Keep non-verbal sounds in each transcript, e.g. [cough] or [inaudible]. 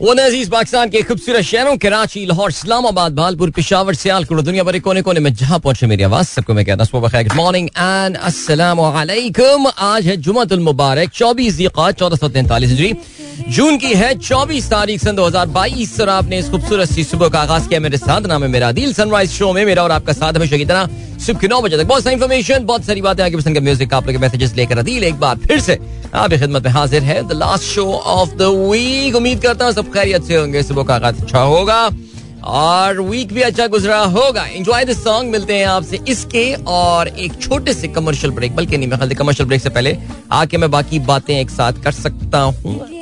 अज़ीज़ पाकिस्तान के खूबसूरत शहरों, कराची, लाहौर, इस्लामाबाद, भालपुर, पिशावर, सियालकोट, दुनिया भर कोने कोने में जहाँ पहुँचे मेरी आवाज़, सबको मैं कहता हूँ गुड मॉर्निंग एंड अस्सलाम आज है जुमतुल मुबारक, चौबीस चौदह सौ तैंतालीस जी जून की है चौबीस तारीख सन दो हज़ार बाईस और आपने इस खूबसूरत सी सुबह का आगाज़ किया मेरे साथ, नाम है मेरा दिल सनराइज शो में, मेरा और आपका साथ हमेशा की तरह। सुबह के नौ बजे तक बहुत सारी इन्फॉर्मेशन बहुत सारी बातें आगे पसंद का म्यूज़िक आप लोग मैसेजेस लेकर अदील एक बार फिर से आपकी खिदमत में हाजिर है। The last show of the week उम्मीद करता हूँ सब खैरियत से होंगे सुबह का आगाज़ अच्छा होगा और वीक भी अच्छा गुजरा होगा। एंजॉय दिस सॉन्ग मिलते हैं आपसे इसके और एक छोटे से कमर्शियल ब्रेक बल्कि नहीं मैं कमर्शियल ब्रेक से पहले आके मैं बाकी बातें एक साथ कर सकता हूँ। हम्म,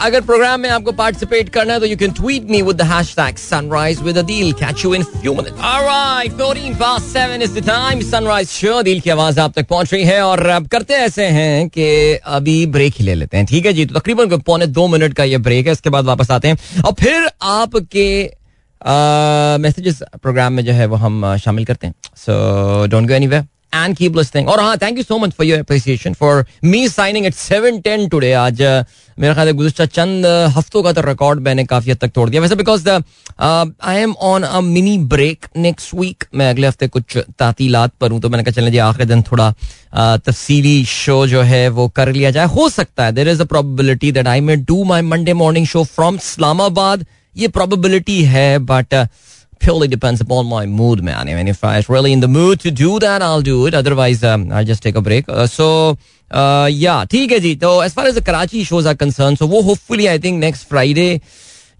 अगर प्रोग्राम में आपको पार्टिसिपेट करना है तो you can tweet me with the hashtag sunrise with Adeel catch you in few minutes alright 14 past 7 is the time sunrise show दिल की आवाज़ आप तक पहुँच रही है और अब करते ऐसे हैं कि अभी ब्रेक ही ले लेते हैं। ठीक है जी तो तकरीबन पौने दो मिनट का ये ब्रेक है। इसके बाद वापस आते हैं। और फिर आपके मैसेजेस प्रोग्राम में जो है वो हम शामिल करते हैं। So don't go anywhere and keep listening. और हाँ thank you so much for your appreciation for me signing at seven ten today आज uh, मेरा ख्याल गुजशत चंद हफ्तों का तो रिकॉर्ड मैंने काफ़ी हद तक तोड़ दिया। वैसे because I am on a mini break next week मैं अगले हफ़्ते कुछ तातीलात पर हूँ तो मैंने कहा चलें जी आखिरी दिन थोड़ा uh, तफसीली शो जो है वो कर लिया जाए। हो सकता है there is a probability that I may do my Monday morning show from Islamabad ये प्रोबेबिलिटी है but uh, purely depends upon my mood, man. I mean, if I'm really in the mood to do that, I'll do it. Otherwise, um, I'll just take a break. Uh, so, uh, yeah, ठीक है जी. तो as far as the Karachi shows are concerned, so वो hopefully I think next Friday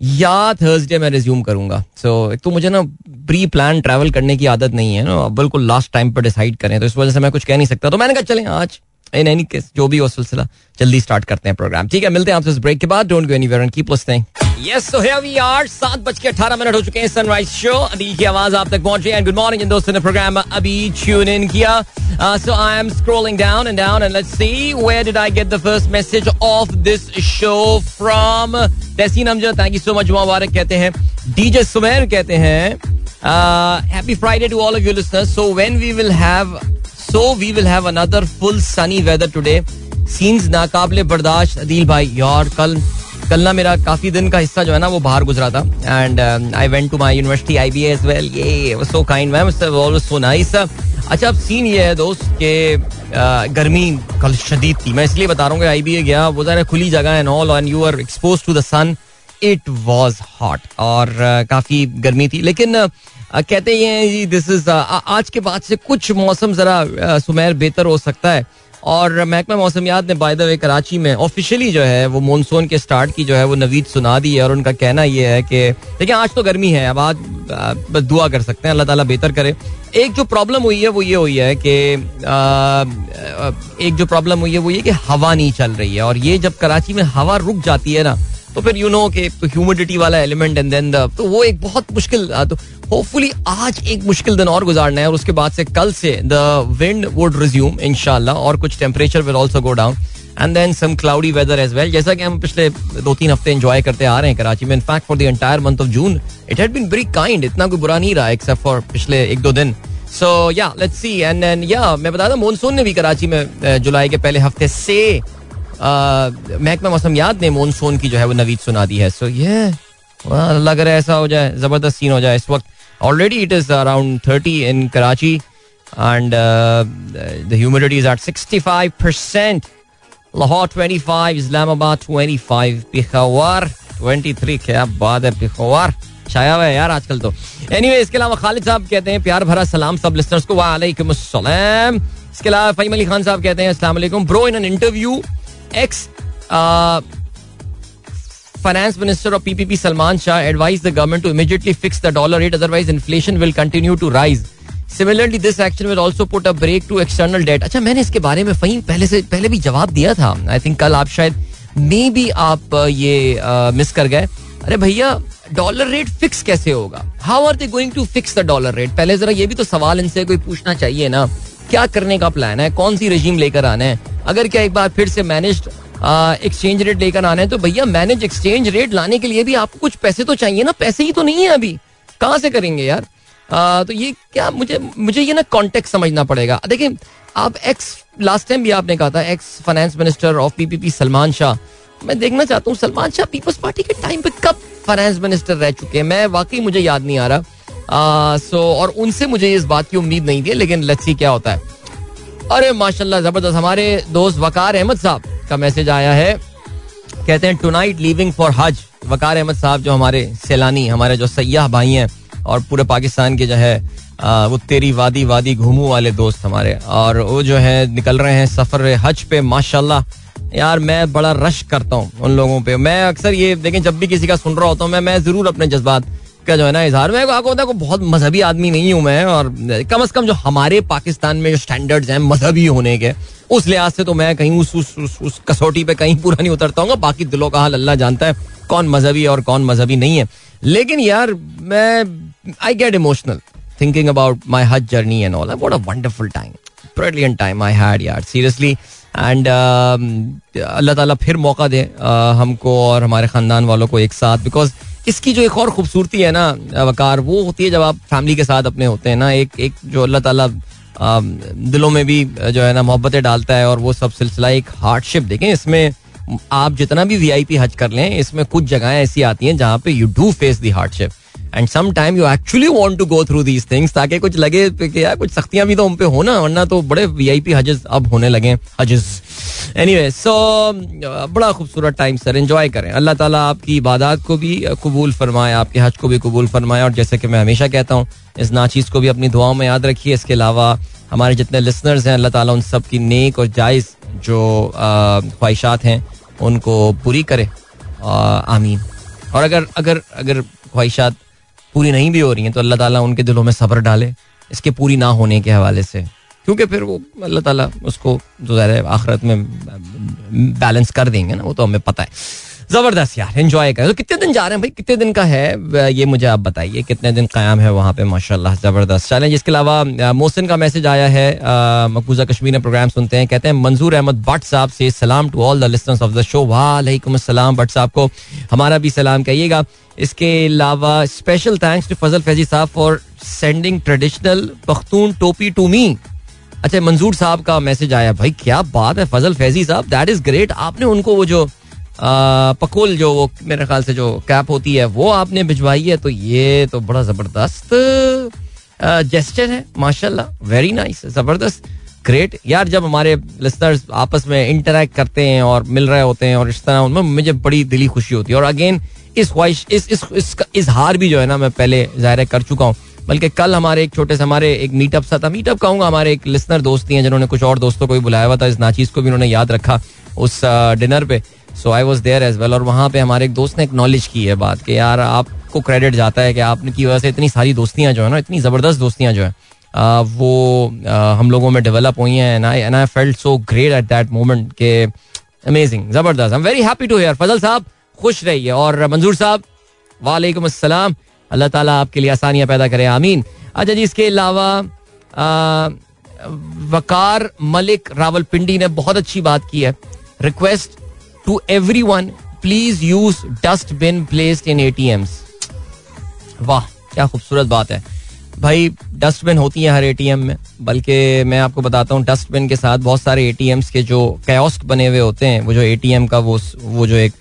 या Thursday मैं resume करूँगा so so, तो मुझे ना प्री प्लान ट्रैवल करने की आदत नहीं है ना बिल्कुल लास्ट टाइम पर डिसाइड करें तो इस वजह से मैं कुछ कह नहीं सकता तो मैंने कहा चलें आज इन एनी केस जो भी हो सिलसिला, जल्दी स्टार्ट करते हैं प्रोग्राम ठीक है, मिलते हैं आपसे इस ब्रेक के बाद। Don't go anywhere and keep listening yes so here we are सात बज के अठारह मिनट हो चुके हैं सनराइज शो अभी की आवाज़ आप तक पहुँच रही है गुड मॉर्निंग इन दोस्तों ने प्रोग्राम अभी ट्यून इन किया। So I am scrolling down and down and let's see where did I get the first message of this show from Tahseen Amjad thank you so much मुबारक कहते हैं। DJ Sumer कहते हैं happy Friday to all of you listeners so when we will have so we will have another full sunny weather today seems नाकाबले बर्दाश्त। अदील भाई यार कल कल ना मेरा काफ़ी दिन का हिस्सा जो है ना वो बाहर गुजरा था। And I went to my university I be as well ये so kind ma'am so nice अच्छा अब सीन ये है दोस्त के uh, गर्मी कल शदीद थी। मैं इसलिए बता रहा हूँ आई बी ए गया वो जरा खुली जगह and all and you are expose to the sun it was hot और uh, काफ़ी गर्मी थी। लेकिन कहते हैं जी दिस इज़ आज के बाद से कुछ मौसम जरा सुमेर बेहतर हो सकता है। और महकमा मौसमियात ने बाय द वे कराची में ऑफिशियली जो है, वो मानसून के स्टार्ट की जो है, वो नवीद सुना दी है। और उनका कहना ये है कि, देखिए, आज तो गर्मी है, अब आज बस दुआ कर सकते हैं, अल्लाह ताला बेहतर करे। एक जो प्रॉब्लम हुई है, वो ये हुई है कि एक जो प्रॉब्लम हुई है, वो ये कि हवा नहीं चल रही है। और ये जब कराची में हवा रुक जाती है ना तो फिर यू नो के ह्यूमिडिटी वाला एलिमेंट एंड देन तो वो एक बहुत मुश्किल तो होपफुली आज एक मुश्किल दिन और गुजारना है और उसके बाद से कल से द विंड वुड रिज्यूम इनशाला और कुछ temperature will also go down and then some cloudy weather as well जैसा कि हम पिछले दो तीन हफ़्ते एंजॉय करते आ रहे हैं कराची में. In fact for the entire month of June it had been very kind इतना कोई बुरा नहीं रहा एक्सेप्ट फॉर पिछले एक दो दिन. सो या लेट्स सी एंड देन या मैं बता दूँ मानसून ने भी कराची में जुलाई के पहले हफ़्ते से महकमा मौसम याद ने मानसून की जो है वो नवीद सुना दी है। सो ये लग रहा है ऐसा हो जाए ज़बरदस्त सीन हो जाए इस वक्त। Already it is around thirty in Karachi and the humidity is at sixty five percent Lahore twenty five Islamabad twenty five Peshawar twenty three क्या बात है पिखावर छाया हुआ है यार आजकल तो। एनी anyway, इसके अलावा खालिद साहब कहते हैं प्यार भरा सलाम सब लिस्टर्स को वालेकुम इसके अलावा फहीम अली खान साहब कहते हैं अस्सलाम bro in an interview ex finance minister of PPP Salman Shah advise the government to immediately fix the dollar rate otherwise inflation will continue to rise similarly this action will also put a brake to external debt अच्छा मैंने इसके बारे में फहीम पहले से पहले भी जवाब दिया था आई थिंक कल आप शायद मे बी आप ये मिस कर गए अरे भैया डॉलर रेट फिक्स कैसे होगा how are they going to fix the dollar rate पहले जरा ये भी तो सवाल इनसे कोई पूछना चाहिए ना क्या करने का प्लान है कौन सी रजीम लेकर आना है अगर क्या एक बार फिर से मैनेज एक्सचेंज रेट लेकर आना है तो भैया मैनेज एक्सचेंज रेट लाने के लिए भी आपको कुछ पैसे तो चाहिए ना? पैसे ही तो नहीं है अभी। कहाँ से करेंगे यार? आ, तो ये क्या मुझे मुझे ये ना कॉन्टेक्ट समझना पड़ेगा। देखिए आप एक्स लास्ट टाइम भी आपने कहा था ex finance minister of PPP Salman Shah. मैं देखना चाहता हूँ सलमान शाह पीपल्स पार्टी के टाइम पे कब फाइनेंस मिनिस्टर रह चुके हैं? मैं वाकई मुझे याद नहीं आ रहा। सो और उनसे मुझे इस बात की उम्मीद नहीं थी लेकिन लच्छी क्या होता है। अरे माशाल्लाह, ज़बरदस्त। हमारे दोस्त वकार अहमद साहब का मैसेज आया है। कहते हैं टुनाइट लीविंग फॉर हज वकार अहमद साहब जो हमारे सैलानी, हमारे जो सयाह भाई हैं और पूरे पाकिस्तान के जो है वो तेरी वादी वादी घूमू वाले दोस्त हमारे। और वो जो है, निकल रहे हैं सफ़र हज पे, माशाल्लाह। यार, मैं बड़ा रश करता हूँ उन लोगों पे। मैं अक्सर ये, देखें, जब भी किसी का सुन रहा होता हूँ, मैं मैं ज़रूर अपने जज्बात का जो है ना इजहार। मैं आपको है बहुत मजहबी आदमी नहीं हूँ मैं और कम अज कम जो हमारे पाकिस्तान में जो स्टैंडर्ड्स हैं मजहबी होने के उस लिहाज से तो मैं कहीं उस उस, उस, उस कसौटी पे कहीं पूरा नहीं उतरता हूँ। बाकी दिलों का हाल अल्लाह जानता है कौन मजहबी और कौन मजहबी नहीं है। लेकिन यार मैं I get emotional thinking about my hajj journey and all a wonderful time brilliant time I had यार सीरियसली एंड uh, अल्लाह ताला फिर मौका दे uh, हमको और हमारे ख़ानदान वालों को एक साथ बिकॉज़ इसकी जो एक और खूबसूरती है ना, वकार, वो होती है जब आप फैमिली के साथ अपने होते हैं ना, एक एक जो अल्लाह ताला दिलों में भी जो है ना, मोहब्बतें डालता है और वो सब सिलसिला, एक हार्डशिप देखें, इसमें आप जितना भी वी आई पी हज कर लें, इसमें कुछ जगहें ऐसी आती हैं जहाँ पे you do face the hardship and some time you actually want to go through these things ताकि कुछ लगे कि यार कुछ सख्तियाँ भी तो उन पे हो ना, वरना तो बड़े वीआईपी हजेस अब होने लगे, हजेस। एनीवे सो बड़ा खूबसूरत टाइम सर एंजॉय करें। अल्लाह ताला आपकी इबादत को भी कबूल फरमाए, आपके हज को भी कबूल फरमाए। और जैसे कि मैं हमेशा कहता हूँ, इस नाचीज़ को भी अपनी दुआओं में याद रखिए। इसके अलावा हमारे जितने लिसनर्स हैं, अल्लाह ताला उन सब की नेक और जायज़ जो ख्वाहिशात हैं, उनको पूरी करे। आमीन। और अगर अगर अगर ख्वाहिशात पूरी नहीं भी हो रही हैं तो अल्लाह ताला उनके दिलों में सब्र डाले, इसके पूरी ना होने के हवाले से। क्योंकि फिर वो अल्लाह ताला उसको जो ज़्यादा आखिरत में बैलेंस कर देंगे ना, वो तो हमें पता है। ज़बरदस्त यार एंजॉय करें। तो कितने दिन जा रहे हैं भाई? कितने दिन का है? ये मुझे आप बताइए, कितने दिन कायम है वहाँ पे? माशाल्लाह, ज़बरदस्त। चलें इसके अलावा मोहसिन का मैसेज आया है मकबूजा कश्मीर में प्रोग्राम सुनते हैं, कहते हैं, मंजूर अहमद भट्ट साहब से सलाम to all the listeners of the show वालेकुम अस्सलाम भट्ट साहब को हमारा भी सलाम कहिएगा। इसके अलावा special thanks to Fazal Faizi साहब फॉर सेंडिंग ट्रेडिशनल पख्तून टोपी टू मी अच्छा मंजूर साहब का मैसेज आया, भाई, क्या बात है फजल फैजी साहब दैट इज़ ग्रेट आपने उनको वो जो पकोल जो वो, मेरे ख्याल से जो कैप होती है, वो आपने भिजवाई है तो ये तो बड़ा ज़बरदस्त जेस्टर है, माशाल्लाह वेरी नाइस ज़बरदस्त ग्रेट यार, जब हमारे लिसनर्स आपस में इंटरेक्ट करते हैं और मिल रहे होते हैं और इस तरह, उनमें मुझे बड़ी दिली खुशी होती है। और अगेन इस ख्वाहिश, इस इस इसका इजहार भी जो है ना, मैं पहले ज़ाहिर कर चुका हूँ। बल्कि कल हमारे एक छोटे से, हमारे एक मीटअप सा था। मीटअप कहूँगा, हमारे एक लिसनर दोस्ती हैं, जिन्होंने कुछ और दोस्तों को भी बुलाया हुआ था। इस नाचीज को भी उन्होंने याद रखा उस डिनर पे। So I was there as well और वहाँ पे हमारे एक दोस्त ने एक्नॉलेज की है बात कि यार आपको क्रेडिट जाता है कि आपने की वजह से इतनी सारी दोस्तियाँ जो है ना, इतनी ज़बरदस्त दोस्तियाँ जो है वो हम लोगों में डेवलप हुई हैं and I felt so great at that moment के अमेजिंग ज़बरदस्त। I am very happy to hear Fazal साहब, खुश रहिए। और मंजूर साहब, वालेकुम अस्सलाम। अल्लाह ताला आपके लिए आसानियाँ पैदा करे। आमीन। अच्छा जी, इसके अलावा वकार मलिक रावलपिंडी ने बहुत अच्छी बात की है। Request to everyone please use dustbin placed in ATMs वाह, क्या खूबसूरत बात है। भाई डस्टबिन होती है हर एटीएम में, बल्कि मैं आपको बताता हूँ डस्टबिन के साथ बहुत सारे एटीएम्स के जो कैस्क बने हुए होते हैं, वो जो एटीएम का, वो वो जो एक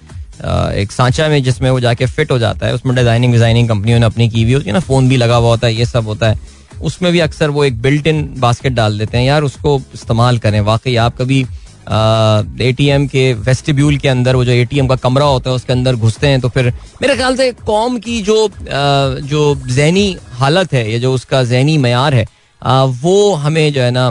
एक सांचा में जिसमें वो जाके फिट हो जाता है, उसमें डिज़ाइनिंग डिज़ाइनिंग कंपनियों ने अपनी की हुई होती है ना फ़ोन भी लगा हुआ होता है, ये सब होता है। उसमें भी अक्सर वो एक बिल्ट इन बास्केट डाल देते हैं, यार उसको इस्तेमाल करें। वाकई आप कभी एटीएम के वेस्टिब्यूल के अंदर, वो जो एटीएम का कमरा होता है, उसके अंदर घुसते हैं तो फिर मेरे ख्याल से कौम की जो जो जहनी हालत है, या जो उसका जहनी मैार है वो हमें जो है ना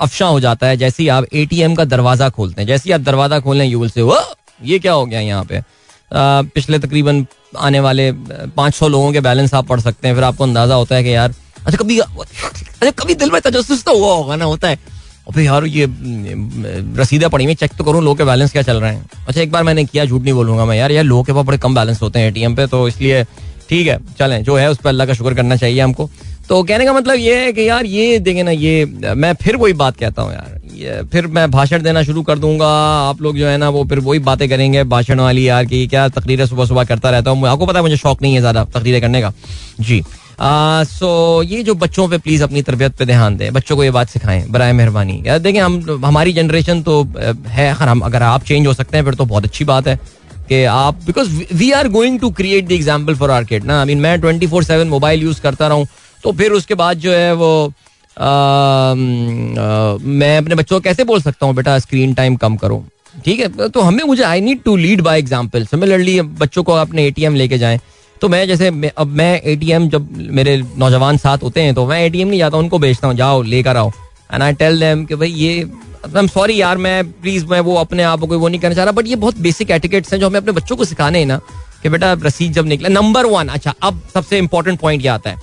अफशा हो जाता है, जैसे ही आप एटीएम का दरवाज़ा खोलते हैं। जैसे ही आप दरवाज़ा खोल खोलें यूल से वो ये क्या हो गया यहाँ पे? पिछले तकरीबन आने वाले पाँच सौ लोगों के बैलेंस आप पढ़ सकते हैं, फिर आपको अंदाज़ा होता है कि यार अच्छा कभी अच्छा कभी दिल में तजस तो हुआ होगा ना, होता है। अबे यार ये रसीदा पड़ी हुई चेक तो करूँ, लोग के बैलेंस क्या चल रहे हैं? अच्छा एक बार मैंने किया, झूठ नहीं बोलूँगा मैं। यार यार लो के पास बड़े कम बैलेंस होते हैं एटीएम पे तो इसलिए ठीक है, चलें, जो है उस पर अल्लाह का शुक्र करना चाहिए हमको। तो कहने का मतलब ये है कि यार, ये देखें ना, ये, मैं फिर वही बात कहता हूँ यार। ये, फिर मैं भाषण देना शुरू कर दूँगा, आप लोग जो है ना, वो फिर वही बातें करेंगे, भाषण वाली यार, की क्या तकरीरें सुबह सुबह करता रहता हूँ। आपको पता है, मुझे शौक नहीं है ज़्यादा तकरीरें करने का। जी। सो ये जो बच्चों पे प्लीज़ अपनी तरबियत पे ध्यान दें बच्चों को ये बात सिखाएँ बरए मेहरबानी। देखें हम हमारी जनरेशन तो है अगर हम अगर आप चेंज हो सकते हैं फिर तो बहुत अच्छी बात है कि आप because we are going to create the example for our kid ना? आई मीन मैं twenty four seven mobile use करता रहा तो फिर उसके बाद जो है वो आ, आ, मैं अपने बच्चों को कैसे बोल सकता हूँ बेटा स्क्रीन टाइम कम करो। ठीक है? तो हमें मुझे I need to lead by example similarly बच्चों को अपने एटीएम लेके जाएँ। तो मैं जैसे अब मैं एटीएम जब मेरे नौजवान साथ होते हैं तो मैं एटीएम नहीं जाता, उनको बेचता हूँ, जाओ, लेकर आओ। एंड आई टेल देम कि भाई ये आई एम सॉरी यार, मैं प्लीज़ मैं वो अपने आप को, वो नहीं करना चाह रहा बट ये बहुत बेसिक एटिकेट्स हैं जो हमें अपने बच्चों को सिखाने हैं ना, कि बेटा रसीद जब निकला नंबर वन अच्छा अब सबसे इंपॉर्टेंट पॉइंट ये आता है।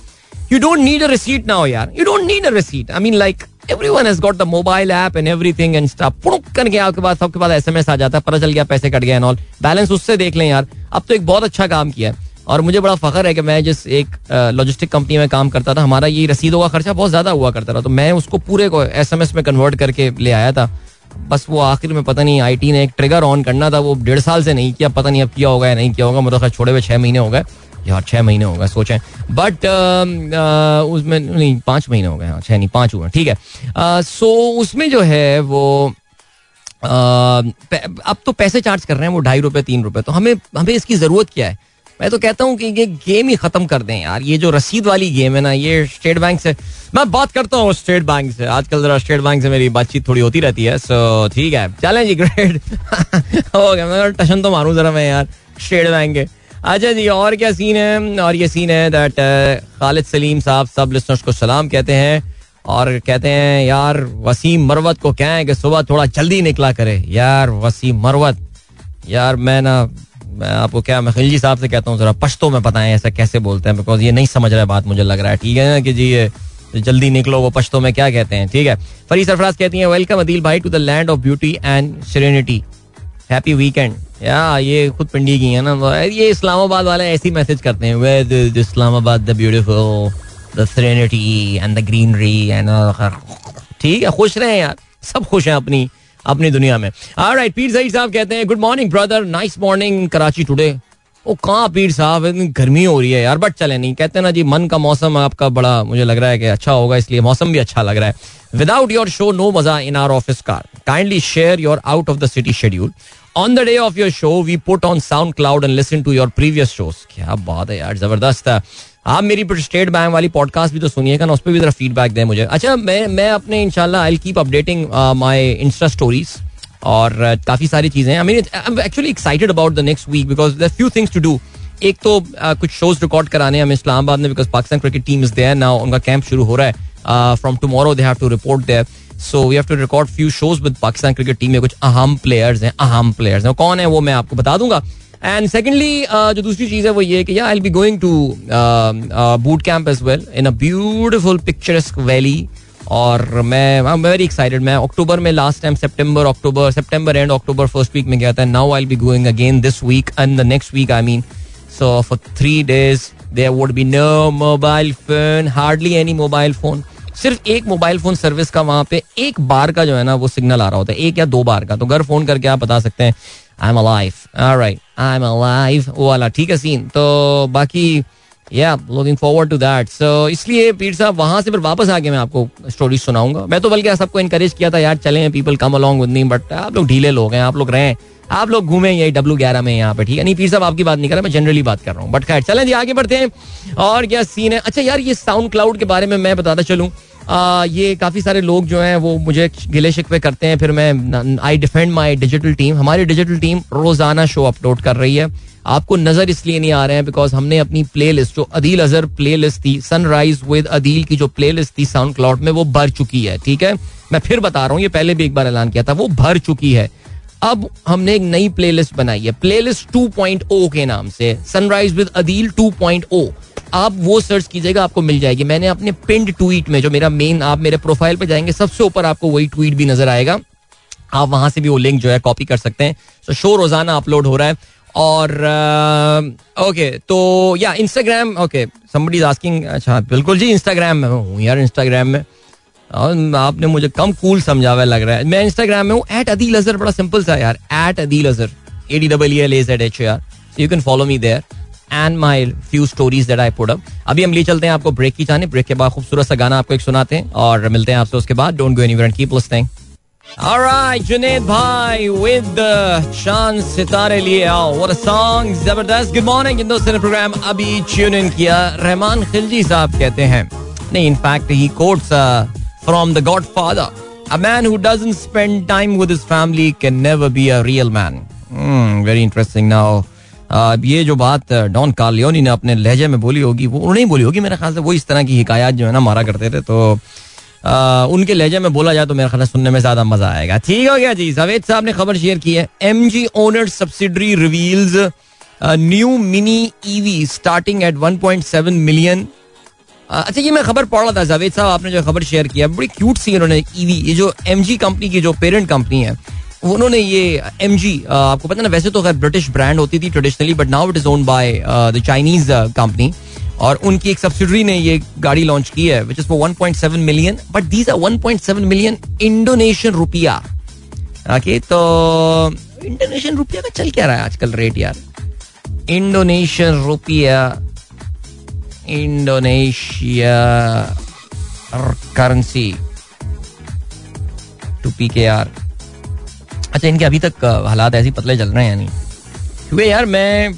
You don't need a receipt now यार you don't need a receipt I mean like everyone has got the mobile app and everything and stuff पुड़क करके आपके पास, सबके पास एस एम एस आ जाता है, पता चल गया, पैसे कट गए एंड ऑल बैलेंस उससे देख लें यार, अब तो एक बहुत अच्छा काम किया है। और मुझे बड़ा फ़ख्र है कि मैं जिस एक लॉजिस्टिक कंपनी में काम करता था, हमारा ये रसीदों का खर्चा बहुत ज़्यादा हुआ करता था तो मैं उसको पूरे को एसएमएस में कन्वर्ट करके ले आया था। बस वो आखिर में पता नहीं आईटी ने एक ट्रिगर ऑन करना था, वो डेढ़ साल से नहीं किया, पता नहीं अब किया होगा या नहीं किया होगा मतलब छोड़े हुए छह महीने हो गए। यार, छह महीने हो गए, सोचें। बट उसमें नहीं, पाँच महीने हो गए हाँ छह नहीं, पाँच हुए, ठीक है। सो उसमें जो है वो अब तो पैसे चार्ज कर रहे हैं वो ढाई रुपए, तीन रुपए तो हमें हमें इसकी ज़रूरत क्या है? मैं तो कहता हूँ कि ये गेम ही खत्म कर दें यार। ये जो रसीद वाली गेम है ना, ये स्टेट बैंक से मैं बात करता हूँ स्टेट बैंक से। आजकल जरा स्टेट बैंक से मेरी बातचीत थोड़ी होती रहती है सो ठीक है। चलें जी ग्रेट [laughs] हो गया, मैं टशन तो मारूं जरा मैं यार स्टेट बैंक के। अच्छा जी, और क्या सीन है? और ये सीन है दैट खालिद सलीम साहब, सब लिस्टर्स को सलाम कहते हैं और कहते हैं, यार, वसीम मरवत को कहें कि सुबह थोड़ा जल्दी निकला करे। यार, वसीम मरवत, यार, मैं ना मैं आपको क्या, मैं खिलजी साहब से कहता हूँ, जरा पश्तो में बताएँ ऐसा कैसे बोलते हैं बिकॉज़ ये नहीं समझ रहा है बात, मुझे लग रहा है। ठीक है ना कि जी, ये जल्दी निकलो, वो पश्तो में क्या कहते हैं? ठीक है। फरी सरफराज कहती हैं वेलकम अदील भाई to the land of beauty and serenity happy weekend या, ये खुद पिंडी की है ना ये इस्लामाबाद वाले ऐसी मैसेज करते हैं वे Islamabad the beautiful the and the greenery and ठीक है, खुश रहे यार, सब खुश हैं अपनी। अपनी दुनिया में। राइट पीर सईद साहब कहते हैं good morning brother nice morning Karachi today ओ, कहाँ पीर साहब? गर्मी हो रही है यार बट चले नहीं। कहते ना जी, मन का मौसम आपका बड़ा, मुझे लग रहा है कि अच्छा होगा, इसलिए मौसम भी अच्छा लग रहा है। विदाउट योर शो नो मज़ा in our office car kindly share your out of the city schedule on the day of your show we put on SoundCloud and listen to your previous shows क्या बात है यार, ज़बरदस्त है। आप मेरी State Bank वाली पॉडकास्ट भी तो सुनिएगा ना उस पर भी जरा फीडबैक दें मुझे। अच्छा मैं मैं अपने इंशाल्लाह I keep updating my insta stories और uh, काफ़ी सारी चीज़ें I mean I am actually excited about the next week because there few things to do एक तो uh, कुछ शोज़ रिकॉर्ड कराने हम इस्लामाबाद में because Pakistan cricket team is there now उनका कैंप शुरू हो रहा है। From tomorrow they have to report there so we have to record few shows with Pakistan cricket team में। कुछ अहम प्लेयर्स हैं अहम प्लेयर्स हैं। कौन है वो मैं आपको बता दूँगा। एंड सेकेंडली जो दूसरी चीज़ है वो ये कि I be going to boot camp as well in a beautiful picturesque valley और मैं आई एम वेरी एक्साइटेड मैं अक्टूबर में लास्ट टाइम सितंबर अक्टूबर सितंबर एंड अक्टूबर फ़र्स्ट वीक में गया था. Now I be going again this week and the next week I mean so for three days there would be no mobile phone hardly any mobile phone सिर्फ़ एक mobile phone service का वहाँ पे एक बार का जो है ना, वो सिग्नल आ रहा होता है. एक या दो बार का. तो घर फ़ोन करके आप बता सकते हैं I am alive right I am alive वो वाला ठीक है सीन तो बाकी या looking forward to that so इसलिए पीर साहब, वहाँ से फिर वापस आके मैं आपको स्टोरी सुनाऊँगा। मैं तो बल्कि सबको इनकरेज किया था, यार, चले people come along with me but आप लोग ढीले लोग हैं, आप लोग रहे। आप लोग घूमें यही डब्ल्यू ग्यारह में यहाँ पे, ठीक है? नहीं, पीर साहब, आपकी बात नहीं कर रहा, मैं जनरली बात कर रहा हूँ। बट खैर, चलें जी, आगे बढ़ते हैं। और क्या सीन है? अच्छा यार, ये साउंड क्लाउड के बारे में मैं बताता चलूँ। ये काफ़ी सारे लोग जो हैं, वो मुझे गिले शिकवे करते हैं, फिर मैं I defend my digital team हमारी डिजिटल टीम रोज़ाना शो अपलोड कर रही है। आपको नज़र इसलिए नहीं आ रहे हैं बिकॉज़ हमने अपनी प्ले लिस्ट जो अदील अजहर प्ले लिस्ट थी सनराइज विद अदील की जो प्ले लिस्ट थी साउंड क्लाउड में, वो भर चुकी है, ठीक है? मैं फिर बता रहा हूँ, ये पहले भी एक बार ऐलान किया था, वो भर चुकी है। अब हमने एक नई प्लेलिस्ट बनाई है प्लेलिस्ट 2.0 के नाम से सनराइज विद अदील 2.0 आप वो सर्च कीजिएगा आपको मिल जाएगी। मैंने अपने पिंड ट्वीट में जो मेरा मेन आप मेरे प्रोफ़ाइल पर जाएँगे सबसे ऊपर आपको वही ट्वीट भी नज़र आएगा। आप वहाँ से भी वो लिंक जो है कॉपी कर सकते हैं। तो शो रोज़ाना अपलोड हो रहा है। और ओके uh, तो या इंस्टाग्राम ओके समबडी आस्किंग अच्छा बिल्कुल जी इंस्टाग्राम में हूँ यार इंस्टाग्राम में। आपने मुझे कम कूल समझा हुआ लग रहा है। मैं इंस्टाग्राम में हूँ एट अदील अजहर बड़ा सिंपल सा यार at Adeel Azhar A D double L as add H you can follow me there and my few stories that I put up अभी हम ले चलते हैं आपको ब्रेक की जाने ब्रेक के बाद खूबसूरत सा गाना आपको एक सुनाते हैं और मिलते हैं आपसे उसके बाद don't go anywhere and keep listening Alright, Junaid Bhai with the Shan Sitare लिए आओ What a song, ज़बरदस्त Good morning हिंदुस्तान प्रोग्राम अभी ट्यून इन किया रहमान खिलजी साहब कहते हैं नहीं in fact he quotes uh, from the Godfather A man who doesn't spend time with his family can never be a real man hmm, Very interesting now uh, ये जो बात don कार्लियोनी ने अपने लहजे में बोली होगी वो उन्होंने बोली होगी मेरे ख्याल से वो इस तरह की हिकायत जो है ना मारा करते थे तो आ, उनके लहजे में बोला जाए तो मेरा ख्याल सुनने में ज़्यादा मज़ा आएगा। ठीक हो गया जी जावेद साहब ने खबर शेयर की है M G owner subsidiary reveals new mini EV starting at 1.7 million अच्छा ये मैं खबर पढ़ रहा था जावेद साहब आपने जो खबर शेयर किया बड़ी क्यूट सी उन्होंने ईवी ये जो एम कंपनी की जो पेरेंट कंपनी है उन्होंने ये एमजी आपको पता ना, वैसे तो खैर ब्रिटिश ब्रांड होती थी traditionally but now it is own by the Chinese company और उनकी एक सब्सिडरी ने ये गाड़ी लॉन्च की है which is for 1.7 million but these are 1.7 million Indonesian रुपया. ओके तो इंडोनेशियन रुपया का चल क्या रहा है आजकल रेट यार? इंडोनेशियन रुपया Indonesia currency to P K R अच्छा इनके अभी तक हालात ऐसे पतले चल रहे हैं यानी क्योंकि यार मैं,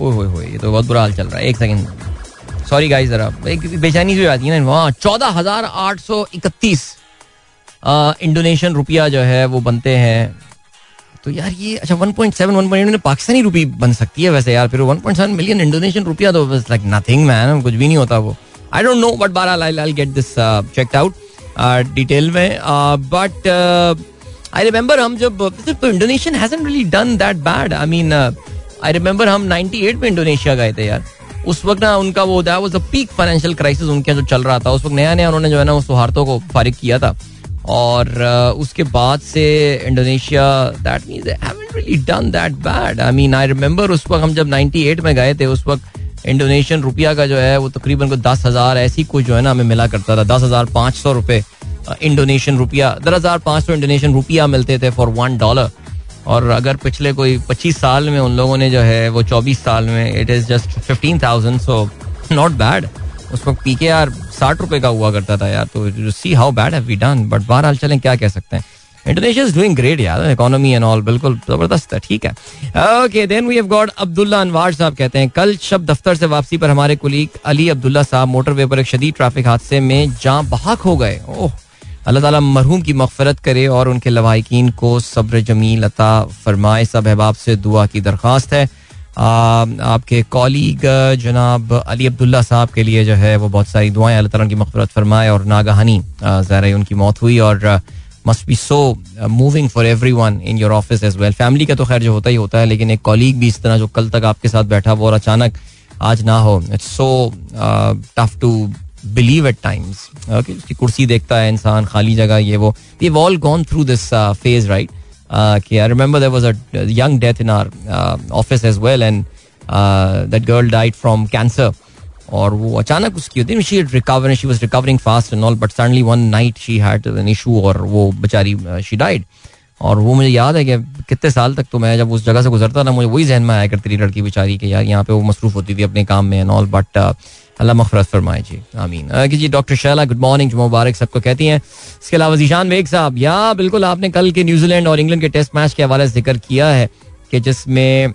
ओए होए ये तो बहुत बुरा हाल चल रहा है, एक सेकंड सॉरी गाइस जरा, एक बेचैनी सी आती है ना, वहाँ चौदह हज़ार आठ सौ इकतीस इंडोनेशियन रुपया जो है, वो बनते हैं। तो यार ये अच्छा 1.7 1.8 पाकिस्तानी रुपी बन सकती है वैसे यार, फिर 1.7 मिलियन इंडोनेशियन रुपया तो लाइक नथिंग मैन कुछ भी नहीं होता वो। I don't know but bar I get this checked out detail में बट आई रिमेंबर हम जब Indonesian hasn't really done that bad I mean I remember हम 98 में इंडोनेशिया गए थे यार। उस वक्त ना उनका वो that was a peak financial crisis उनके जो चल रहा था। उस वक्त नया नया उन्होंने जो है ना उस सौहार्दों को फारिग किया था। और uh, उसके बाद से Indonesia that haven't really done that bad I mean I remember उस वक्त हम जब 98 में गए थे उस वक्त इंडोनेशियन रुपया का जो है वो तकरीबन को दस हज़ार ऐसी कुछ जो है ना हमें मिला करता था। दस हज़ार पाँच सौ रुपये इंडोनेशियन रुपया। दस हज़ार पाँच सौ इंडोनेशियन रुपया मिलते थे फॉर वन डॉलर और अगर पिछले कोई पच्चीस साल में उन लोगों ने जो है, वो चौबीस साल में it is just fifteen thousand so not bad उस वक्त पी के आर साठ रुपए का हुआ करता था यार तो see how bad have we done but बहरहाल चलें, क्या कह सकते हैं। इंडोनेशिया इज़ डूइंग ग्रेट यार इकोनॉमी एंड ऑल बिल्कुल ज़बरदस्त है, ठीक है। Okay then we have got Abdullah Anwar साहब कहते हैं, कल शब दफ्तर से वापसी पर हमारे कुलीग अली अब्दुल्ला साहब मोटरवे पर एक शदीद ट्रैफ़िक हादसे में जहाँ बहाक हो गए। ओह अल्लाह ताला मरहूम की मगफरत करे और उनके लवाकिन को सब्र जमील अता फरमाए। सब अहबाब से दुआ की दरख्वास्त है। आपके कॉलीग जनाब अली अब्दुल्ला साहब के लिए जो है वो बहुत सारी दुआएँ अल्लाह ताला की मगफरत फरमाए और नागहानी ज़रा उनकी मौत हुई और must be so moving for everyone in your office as well family का तो खैर जो होता ही होता है, लेकिन एक कॉलीग भी इस तरह जो कल तक आपके साथ बैठा, वो और अचानक आज ना हो। It's so tough to believe at times okay उसकी कुर्सी देखता है इंसान, खाली जगह, ये वो। We all gone through this phase right कि I remember there was a young death in our office as well and that girl died from cancer और वो अचानक उसकी होती she recover she was recovering fast and all but suddenly one night she had an issue और वो बेचारी she died और वो मुझे याद है कि कितने साल तक तो मैं जब उस जगह से गुजरता ना मुझे वही जहन में आया करती थी लड़की बेचारी के यार यहाँ पे वो मसरूफ होती थी अपने काम में एंड ऑल बट अल्लाह मफरत फरमाए जी, आमीन। जी डॉक्टर शैला, गुड मॉर्निंग जो मुबारक सबको कहती हैं। इसके अलावा जीशान बेग साहब, या बिल्कुल आपने कल के न्यूजीलैंड और इंग्लैंड के टेस्ट मैच के हवाले से ज़िक्र किया है कि जिसमें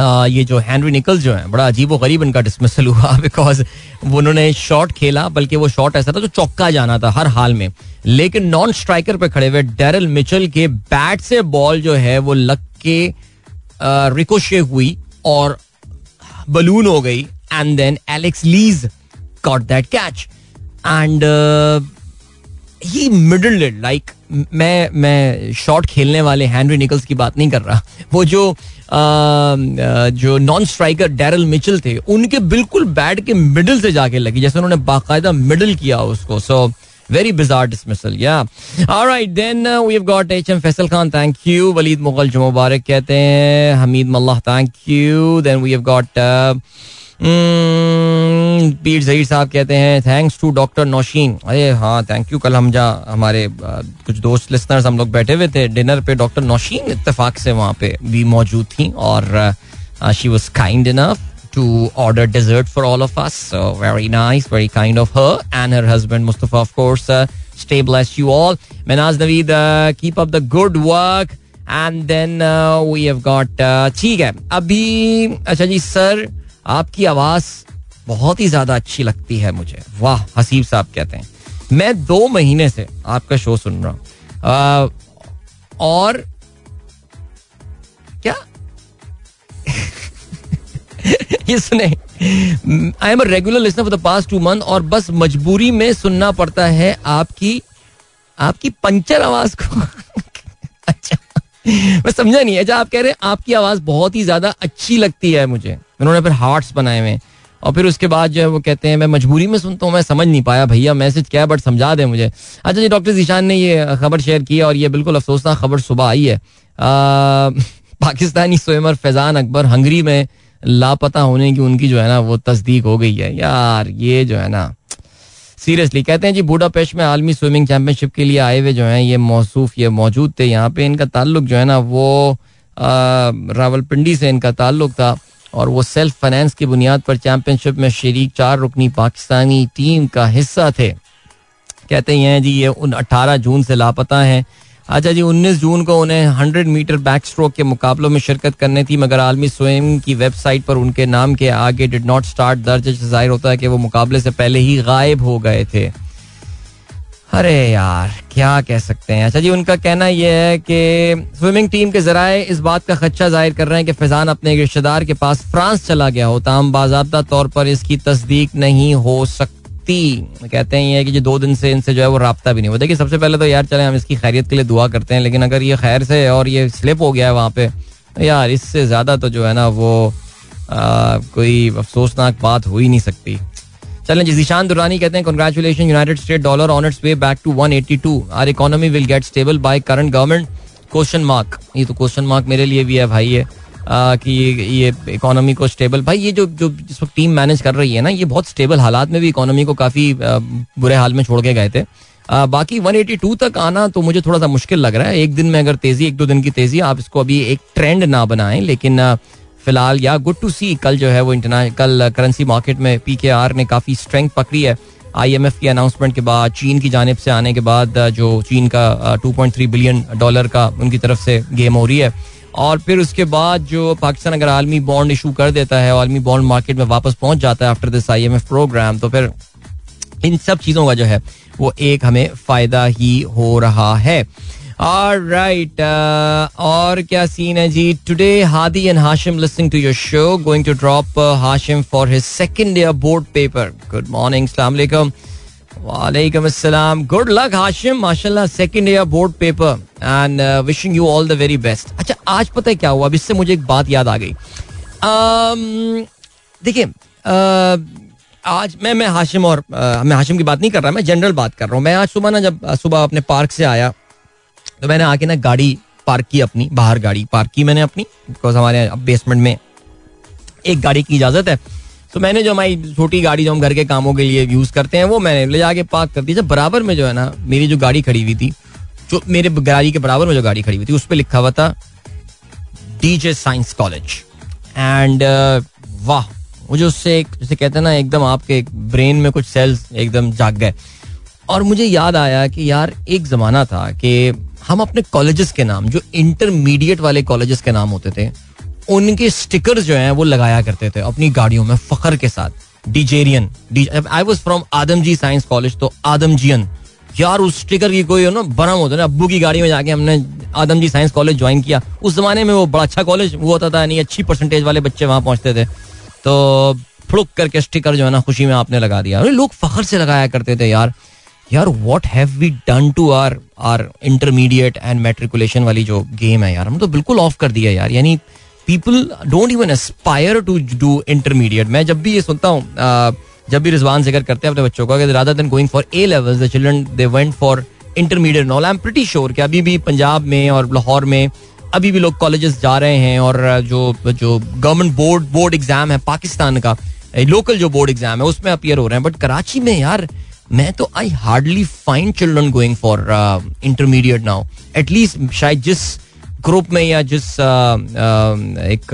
ये जो हैंनरी निकल्स जो है, बड़ा अजीब गरीब इनका डिसमिसल हुआ [laughs] बिकॉज़ उन्होंने शॉट खेला, बल्कि वो शॉट ऐसा था जो चौका जाना था हर हाल में। लेकिन नॉन स्ट्राइकर पे खड़े हुए डेरल मिचल के बैट से बॉल जो है, वो लग के रिकोशे हुई और बलून हो गई। And then Alex Lees got that catch and he middle like मैं मैं शॉट खेलने वाले हैंनरी निकल्स की बात नहीं कर रहा। वो जो आ, जो नॉन स्ट्राइकर डेरल मिचल थे उनके बिल्कुल बैट के मिडल से जाके लगी जैसे उन्होंने बाकायदा मिडल किया उसको। सो वेरी बिजार डिसमिसल या alright then we have got HM Faisal Khan thank you Waleed Mughal जो मुबारक कहते हैं Hameed Mallah thank you then we have got पीर जहीर साहब कहते हैं थैंक्स टू डॉक्टर नौशीन अरे हाँ थैंक यू कल हम जा हमारे कुछ दोस्त लिसनर्स हम लोग बैठे हुए थे डिनर पे डॉक्टर नौशीन इतफाक से वहाँ पे भी मौजूद थी और she was kind enough to order dessert for all of us. So very nice, very kind of her and her husband Mustafa, of course. Uh, stay blessed, you all. Menaz Naveed, uh, keep up the good work. And then we have got ठीक है अभी अच्छा जी sir आपकी आवाज़ बहुत ही ज़्यादा अच्छी लगती है मुझे। वाह, हसीब साहब कहते हैं। मैं दो महीने से आपका शो सुन रहा हूँ। और क्या? [laughs] ये सुने। I am regular listener for the past two month और बस मजबूरी में सुनना पड़ता है आपकी आपकी पंचर आवाज़ को। [laughs] अच्छा। मैं समझा नहीं अच्छा आप कह रहे हैं आपकी आवाज़ बहुत ही ज़्यादा अच्छी लगती है मुझे। उन्होंने फिर हार्ट्स बनाए हुए। और फिर उसके बाद जो है वो कहते हैं, मैं मजबूरी में सुनता हूँ, मैं समझ नहीं पाया भैया मैसेज क्या है बट समझा दे मुझे। अच्छा जी डॉक्टर जीशान ने ये खबर शेयर की और ये बिल्कुल अफसोसनाक खबर सुबह आई है। [laughs] पाकिस्तानी स्विमर फैजान अकबर हंगरी में लापता होने की उनकी जो है ना, वो तस्दीक हो गई है। यार, ये जो है ना सीरियसली कहते हैं जी बूडापेस्ट में आलमी स्विमिंग चैंपियनशिप के लिए आए हुए जो हैं, ये मौसूफ, ये मौजूद थे। यहाँ पे इनका ताल्लुक जो है ना, वो रावलपिंडी से इनका ताल्लुक था। और वो सेल्फ फाइनेंस की बुनियाद पर चैंपियनशिप में शरीक चार रुकनी पाकिस्तानी टीम का हिस्सा थे। कहते हैं जी, ये उन अठारह जून से लापता हैं। अच्छा जी 19 जून को उन्हें 100 मीटर बैक स्ट्रोक के मुकाबलों में शिरकत करनी थी, मगर आलमी स्वयं की वेबसाइट पर उनके नाम के आगे डिड नॉट स्टार्ट दर्ज ज़ाहिर होता है कि वो मुकाबले से पहले ही गायब हो गए थे। अरे यार क्या कह सकते हैं? अच्छा जी उनका कहना यह है कि स्विमिंग टीम के जराए इस बात का खदशा ज़ाहिर कर रहे हैं कि फैजान अपने रिश्तेदार के पास फ्रांस चला गया हो। तमाम बाबा तौर पर इसकी तस्दीक नहीं हो सकती सकती। कहते हैं ये कि जो दो दिन से इनसे जो है वो रबता भी नहीं हुआ। देखिए सबसे पहले तो यार चले हम इसकी खैरियत के लिए दुआ करते हैं लेकिन अगर ये खैर से और ये स्लिप हो गया है वहाँ पे तो यार इससे ज़्यादा तो जो है ना वो आ, कोई अफसोसनाक बात हो ही नहीं सकती। चलें जी जीशान दुरानी कहते हैं congratulation United State dollar on its way back to 182 our economy will get stable by current government question mark ये तो क्वेश्चन मार्क मेरे लिए भी है भाई ये कि ये ये इकोनॉमी को स्टेबल भाई ये जो जो जिस वक्त टीम मैनेज कर रही है ना ये बहुत स्टेबल हालात में भी इकोनॉमी को काफ़ी बुरे हाल में छोड़ के गए थे। आ, बाकी 182 तक आना तो मुझे थोड़ा सा मुश्किल लग रहा है। एक दिन में अगर तेज़ी एक दो दिन की तेज़ी आप इसको अभी एक ट्रेंड ना बनाएँ लेकिन फ़िलहाल, या गुड टू सी कल जो है वो इंटरनेशनल कल करेंसी मार्केट में पी के आर ने काफ़ी स्ट्रेंथ पकड़ी है। आईएमएफ की अनाउंसमेंट के बाद, चीन की जानब से आने के बाद जो चीन का 2.3 बिलियन डॉलर का उनकी तरफ़ से गेम हो रही है। और फिर उसके बाद जो पाकिस्तान अगर आलमी बॉन्ड इशू कर देता है, आलमी बॉन्ड मार्केट में वापस पहुँच जाता है आफ्टर दिस आईएमएफ प्रोग्राम तो फिर इन सब चीज़ों का जो है, वो एक हमें फ़ायदा ही हो रहा है। राइट uh, और क्या सीन है जी? Today Hadi and Hashim listening to your show going to drop Hashim for his second year board paper good morning अस्सलाम वालेकुम वालेकुम अस्सलाम गुड लक हाशिम माशाल्लाह second year board paper and wishing you all the very best अच्छा आज पता है क्या हुआ? अब इससे मुझे एक बात याद आ गई। Um, देखिए uh, आज मैं मैं हाशिम और uh, मैं हाशिम की बात नहीं कर रहा मैं जनरल बात कर रहा हूँ। मैं आज सुबह ना जब सुबह अपने पार्क से आया तो मैंने आके ना गाड़ी पार्क की अपनी, बाहर गाड़ी पार्क की मैंने अपनी बिकॉज़ हमारे बेसमेंट में एक गाड़ी की इजाज़त है। तो मैंने जो हमारी छोटी गाड़ी जो हम घर के कामों के लिए यूज़ करते हैं, वो मैंने ले जाके पार्क कर दी। जब बराबर में जो है ना, मेरी जो गाड़ी खड़ी हुई थी, जो मेरे गाड़ी के बराबर में जो गाड़ी खड़ी हुई थी, उस पर लिखा हुआ था डीजे साइंस कॉलेज एंड वाह, मुझे उससे एक, जैसे कहते हैं ना, एकदम आपके ब्रेन में कुछ सेल्स एकदम जाग गए। और मुझे याद आया कि यार, एक जमाना था कि हम अपने कॉलेजेस के नाम, जो इंटरमीडिएट वाले कॉलेजेस के नाम होते थे, उनके स्टिकर जो हैं, वो लगाया करते थे अपनी गाड़ियों में फखर के साथ। डिजेरियन I was from Adamjee science college तो आदमजियन यार, उस स्टिकर की कोई, ना बनम होता है अब्बू की गाड़ी में जाके हमने आदमजी साइंस कॉलेज ज्वाइन किया। उस जमाने में वो बड़ा अच्छा कॉलेज वो होता था, नहीं, अच्छी परसेंटेज वाले बच्चे वहाँ पहुँचते थे। तो फुड़क करके स्टिकर जो है ना, खुशी में आपने लगा दिया। लोग फखर से लगाया करते थे यार। यार what have we done to our our intermediate and matriculation वाली जो गेम है यार हम तो बिल्कुल ऑफ़ कर दिया यार। यानी people don't even aspire to do intermediate मैं जब भी ये सुनता हूँ जब भी रिजवान ज़िक्र करते हैं अपने बच्चों का rather than going for A level the children they went for intermediate knoll I am pretty sure कि अभी भी पंजाब में और लाहौर में अभी भी लोग कॉलेजेस जा रहे हैं और जो जो गवर्नमेंट बोर्ड बोर्ड एग्ज़ाम है, पाकिस्तान का लोकल जो बोर्ड एग्ज़ाम है, उसमें अपियर हो रहे हैं। बट कराची में यार मैं तो I hardly find children going for intermediate now at least शायद जिस ग्रुप में या जिस एक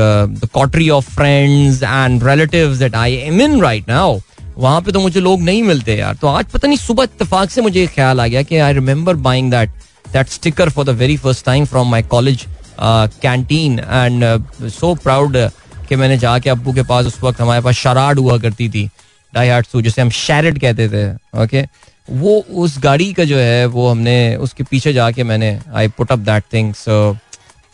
coterie of friends and relative right now वहाँ पे तो मुझे लोग नहीं मिलते यार। तो आज पता नहीं, सुबह इतफाक से मुझे ख्याल आ गया कि I remember buying that that sticker for the very first time from my college canteen and so proud कि मैंने जाके अबू के पास उस वक्त हमारे पास शराड हुआ करती थी। डाई हार्ट जिसे हम शैरड कहते थे ओके वो उस गाड़ी का जो है वो हमने उसके पीछे जाके मैंने I put up that thing so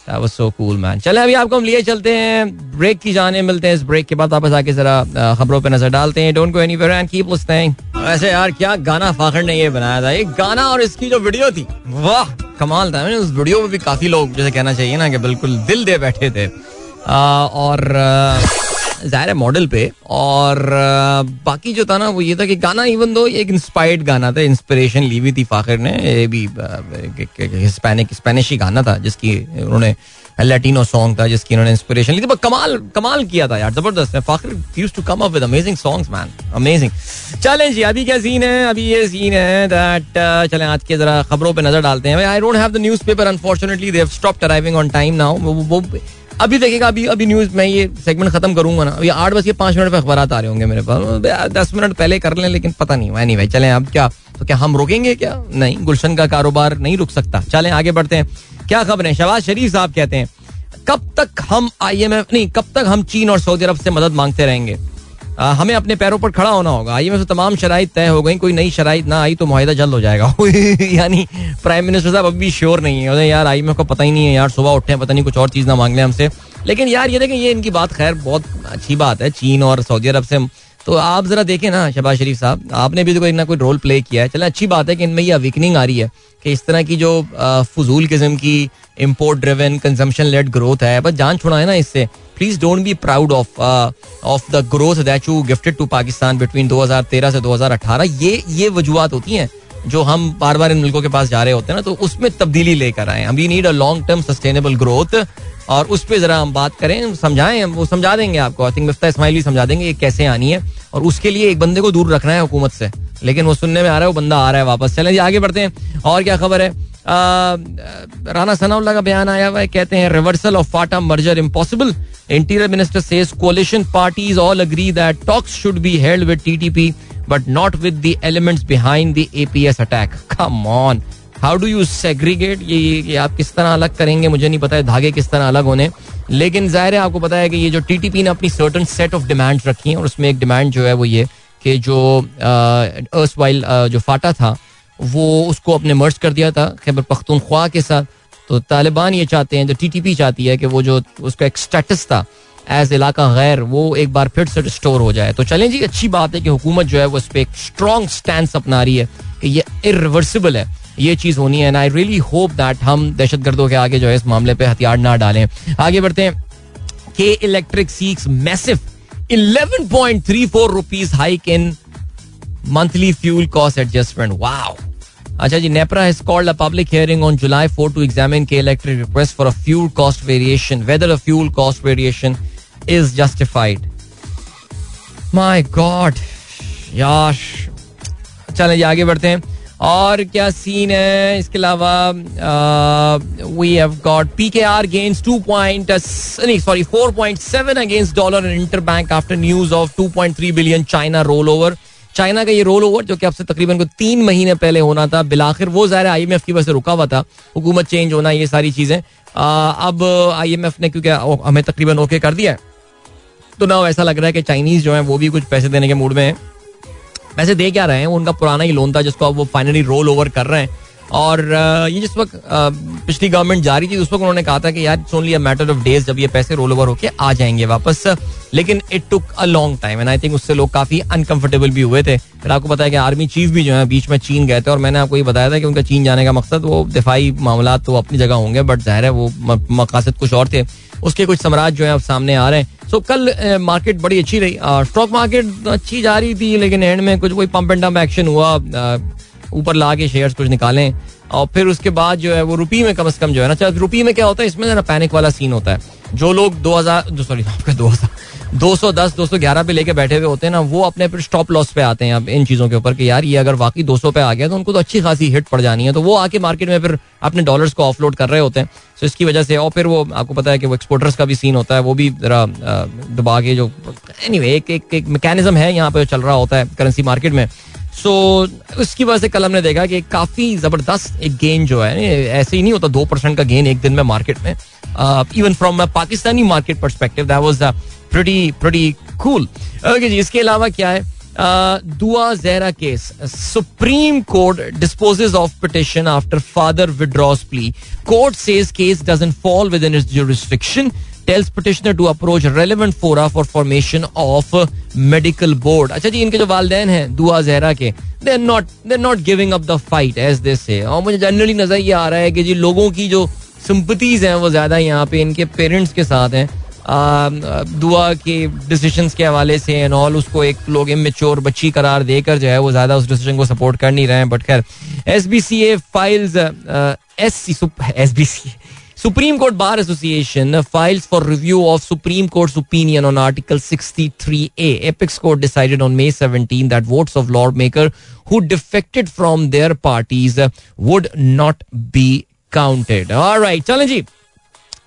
That was so cool, man. चले अभी आपको हम लिए चलते हैं ब्रेक की जाने मिलते हैं इस ब्रेक के बाद वापस आके जरा खबरों पे नज़र डालते हैं don't go anywhere and keep listening वैसे यार क्या गाना फाखर ने ये बनाया था एक गाना और इसकी जो वीडियो थी वाह कमाल था मैंने उस वीडियो में भी काफ़ी लोग जैसे कहना चाहिए ना कि बिल्कुल दिल दे बैठे थे। आ, और ज़ाहिर है मॉडल पे। और बाकी जो था ना, वो ये था कि गाना इवन दो एक इंस्पायर्ड गाना था इंस्पिरेशन ली हुई थी फाखिर ने, ये भी हिस्पैनिक स्पेनिश ही गाना था, जिसकी उन्होंने लैटिनो सॉन्ग था, जिसकी उन्होंने इंस्पिरेशन ली थी। कमाल कमाल किया था यार, ज़बरदस्त है। Fakhir used to come up with amazing songs man amazing चलें जी, अभी क्या सीन है? अभी ये सीन है दैट चलें आज के जरा खबरों पे नज़र डालते हैं। I don't have the newspaper unfortunately they have stopped arriving on time now वो अभी देखिएगा, अभी अभी न्यूज़ मैं ये सेगमेंट खत्म करूँगा ना। अभी आठ बज के पाँच मिनट पे अखबार आ रहे होंगे मेरे पास। दस मिनट पहले कर लें, लेकिन पता नहीं। एनी भाई चले अब क्या तो क्या हम रुकेंगे क्या? नहीं, गुलशन का कारोबार नहीं रुक सकता। चले, आगे बढ़ते हैं। क्या खबर है? शहबाज शरीफ साहब कहते हैं, कब तक हम आईएमएफ नहीं, कब तक हम चीन और सऊदी अरब से मदद मांगते रहेंगे? हमें अपने पैरों पर खड़ा होना होगा। आई में तमाम शराइ तय हो गई, कोई नई शराइ ना आई तो माहिदा जल्द हो जाएगा। [laughs] यानी प्राइम मिनिस्टर साहब अभी श्योर नहीं है। यार आई में को पता ही नहीं है यार, सुबह उठे पता नहीं कुछ और चीज़ ना मांग लें हमसे। लेकिन यार, ये देखें, ये इनकी बात खैर बहुत अच्छी बात है, चीन और सऊदी अरब से। तो आप जरा देखें ना शबाज शरीफ साहब, आपने भी तो कोई ना कोई रोल प्ले किया है। चले, अच्छी बात है कि इनमें ये अवीकनिंग आ रही है कि इस तरह की जो फजूल किस्म की import driven consumption led growth है। बस जान छुड़ाए ना इससे। Please don't be proud of of the growth that you gifted to Pakistan between 2013 से 2018 ये ये वजूहत होती हैं जो हम बार बार इन मुल्कों के पास जा रहे होते हैं ना तो उसमें तब्दीली लेकर आए। हम we need a long term sustainable growth और उस पर जरा हम बात करें, समझाएँ वो समझा देंगे आपको। आई थिंक मिफ्ता इस्माइल भी समझा देंगे ये कैसे आनी है। और उसके लिए एक बंदे को दूर रखना है हुकूमत से। लेकिन वो सुनने में आ रहा है वो बंदा आ रहा है वापस। चलें जी आगे बढ़ते हैं। और क्या खबर है? राना सनाउल्ला का बयान आया हुआ है कहते हैं reversal of FATA merger impossible interior minister says coalition parties all agree that talks should be held with TTP but not with the elements behind the APS attack come on how do you segregate ये, ये आप किस तरह अलग करेंगे? मुझे नहीं पता है धागे किस तरह अलग होने। लेकिन ज़ाहिर है आपको पता है कि ये जो टीटीपी ने अपनी सर्टन सेट ऑफ़ डिमांड्स रखी हैं और उसमें एक डिमांड जो है वो ये कि जो अर्स वाइल जो फाटा था, वो उसको अपने मर्ज कर दिया था, खैबर पख्तूनख्वा के साथ। तो तालिबान ये चाहते हैं, जो टी टी पी चाहती है कि वो जो, उसका एक स्टेटस था एज इलाका गैर, वो एक बार फिर से रिस्टोर हो जाए। तो चलें जी, अच्छी बात है कि हुकूमत जो है वो इस पर एक स्ट्रॉन्ग स्टैंड अपना रही है कि ये इरिवर्सिबल है। ये चीज़ होनी है and I really hope that हम दहशत गर्दों के आगे जो है इस मामले पर हथियार ना डालें। आगे बढ़ते हैं K electric seeks massive 11.34 rupees hike in monthly fuel cost adjustment wow अच्छा जी NEPRA has called a public hearing on July four to examine K electric request for a fuel cost variation whether a fuel cost variation is justified my god यार चलें जी, आगे बढ़ते हैं। और क्या scene है? इसके अलावा we have got PKR gains 2 point नहीं sorry 4.7 against dollar in interbank after news of 2.3 billion China roll over China का ये रोल ओवर जो कि अब से तकरीबन को तीन महीने पहले होना था, बिलाखिर, वो ज़ाहिर आई एम एफ़ की वजह से रुका हुआ था। हुकूमत चेंज होना, ये सारी चीज़ें। अब आई एम एफ़ ने क्योंकि हमें तकरीबन ओके कर दिया है। तो ना ऐसा लग रहा है कि चाइनीज़ जो है, वो भी कुछ पैसे देने के मूड में है। पैसे दे क्या रहे हैं उनका पुराना ही लोन था जिसको अब वो फाइनली रोल ओवर कर रहे हैं। और ये जिस वक्त पिछली गवर्नमेंट जारी थी, उस वक्त उन्होंने कहा था कि यार it's only a matter of days जब ये पैसे रोल ओवर होके आ जाएँगे वापस। लेकिन it took a long time and I think उससे लोग काफ़ी अनकंफर्टेबल भी हुए थे। फिर आपको पता है कि आर्मी चीफ भी जो है, बीच में चीन गए थे और मैंने आपको ये बताया था कि उनका चीन जाने का मकसद, वो दिफाई मामला तो अपनी जगह होंगे बट ज़ाहिर है वो मकासद कुछ और थे। उसके कुछ समराज जो है अब सामने आ रहे हैं। सो कल मार्केट बड़ी अच्छी रही। स्टॉक मार्केट अच्छी जा रही थी, लेकिन एंड में कुछ कोई पंप एंड डंप एक्शन हुआ ऊपर ला के शेयर कुछ निकालें और फिर उसके बाद जो है वो रुपी में कम से कम जो है ना चाहे रुपी में क्या होता है इसमें ना पैनिक वाला सीन होता है। जो लोग दो हज़ार सॉरी दो हज़ार 210 211 पे लेके बैठे हुए होते हैं ना वो अपने फिर स्टॉप लॉस पे आते हैं अब इन चीज़ों के ऊपर कि यार ये अगर वाकई 200 पे आ गया तो उनको तो अच्छी खासी हिट पड़ जानी है। तो वो आके मार्केट में फिर अपने डॉलर्स को ऑफलोड कर रहे होते हैं। तो इसकी वजह से और फिर वो आपको पता है कि वो एक्सपोर्टर्स का भी सीन होता है वो भी जरा दबा के जो एनी anyway, एक एक एक मैकेनिज्म है यहाँ पे चल रहा होता है करेंसी मार्केट में। सो so, उसकी वजह से कल हमने देखा कि काफ़ी ज़बरदस्त एक गेन जो है ऐसे ही नहीं होता दो परसेंट का गेन एक दिन में मार्केट में। Even from Pakistani market perspective that was pretty pretty cool okay जी इसके अलावा क्या है? Dua Zahra case supreme court disposes of petition after father withdraws plea court says case doesn't fall within its jurisdiction tells petitioner to approach relevant fora for formation of medical board. अच्छा जी, इनके जो वालदेन हैं, दुआ जहरा के they not they not giving up the fight as this से और मुझे जनरली नज़र ये आ रहा है कि जी, लोगों की जो सिंपतीज हैं, वो ज़्यादा यहाँ पे इनके पेरेंट्स के साथ हैं। दुआ के डिसीज़न के हवाले से एंड ऑल उसको एक लोग इमेच्योर बच्ची करार देकर जो है, वो ज़्यादा उस डिसीज़न को सपोर्ट कर नहीं रहे हैं। बट खैर S B C A files S S B C Supreme Court Bar Association files for review of Supreme Court's opinion on Article 63A. Apex Court decided on May 17 that votes of lawmaker who defected from their parties would not be counted. All right, चलें जी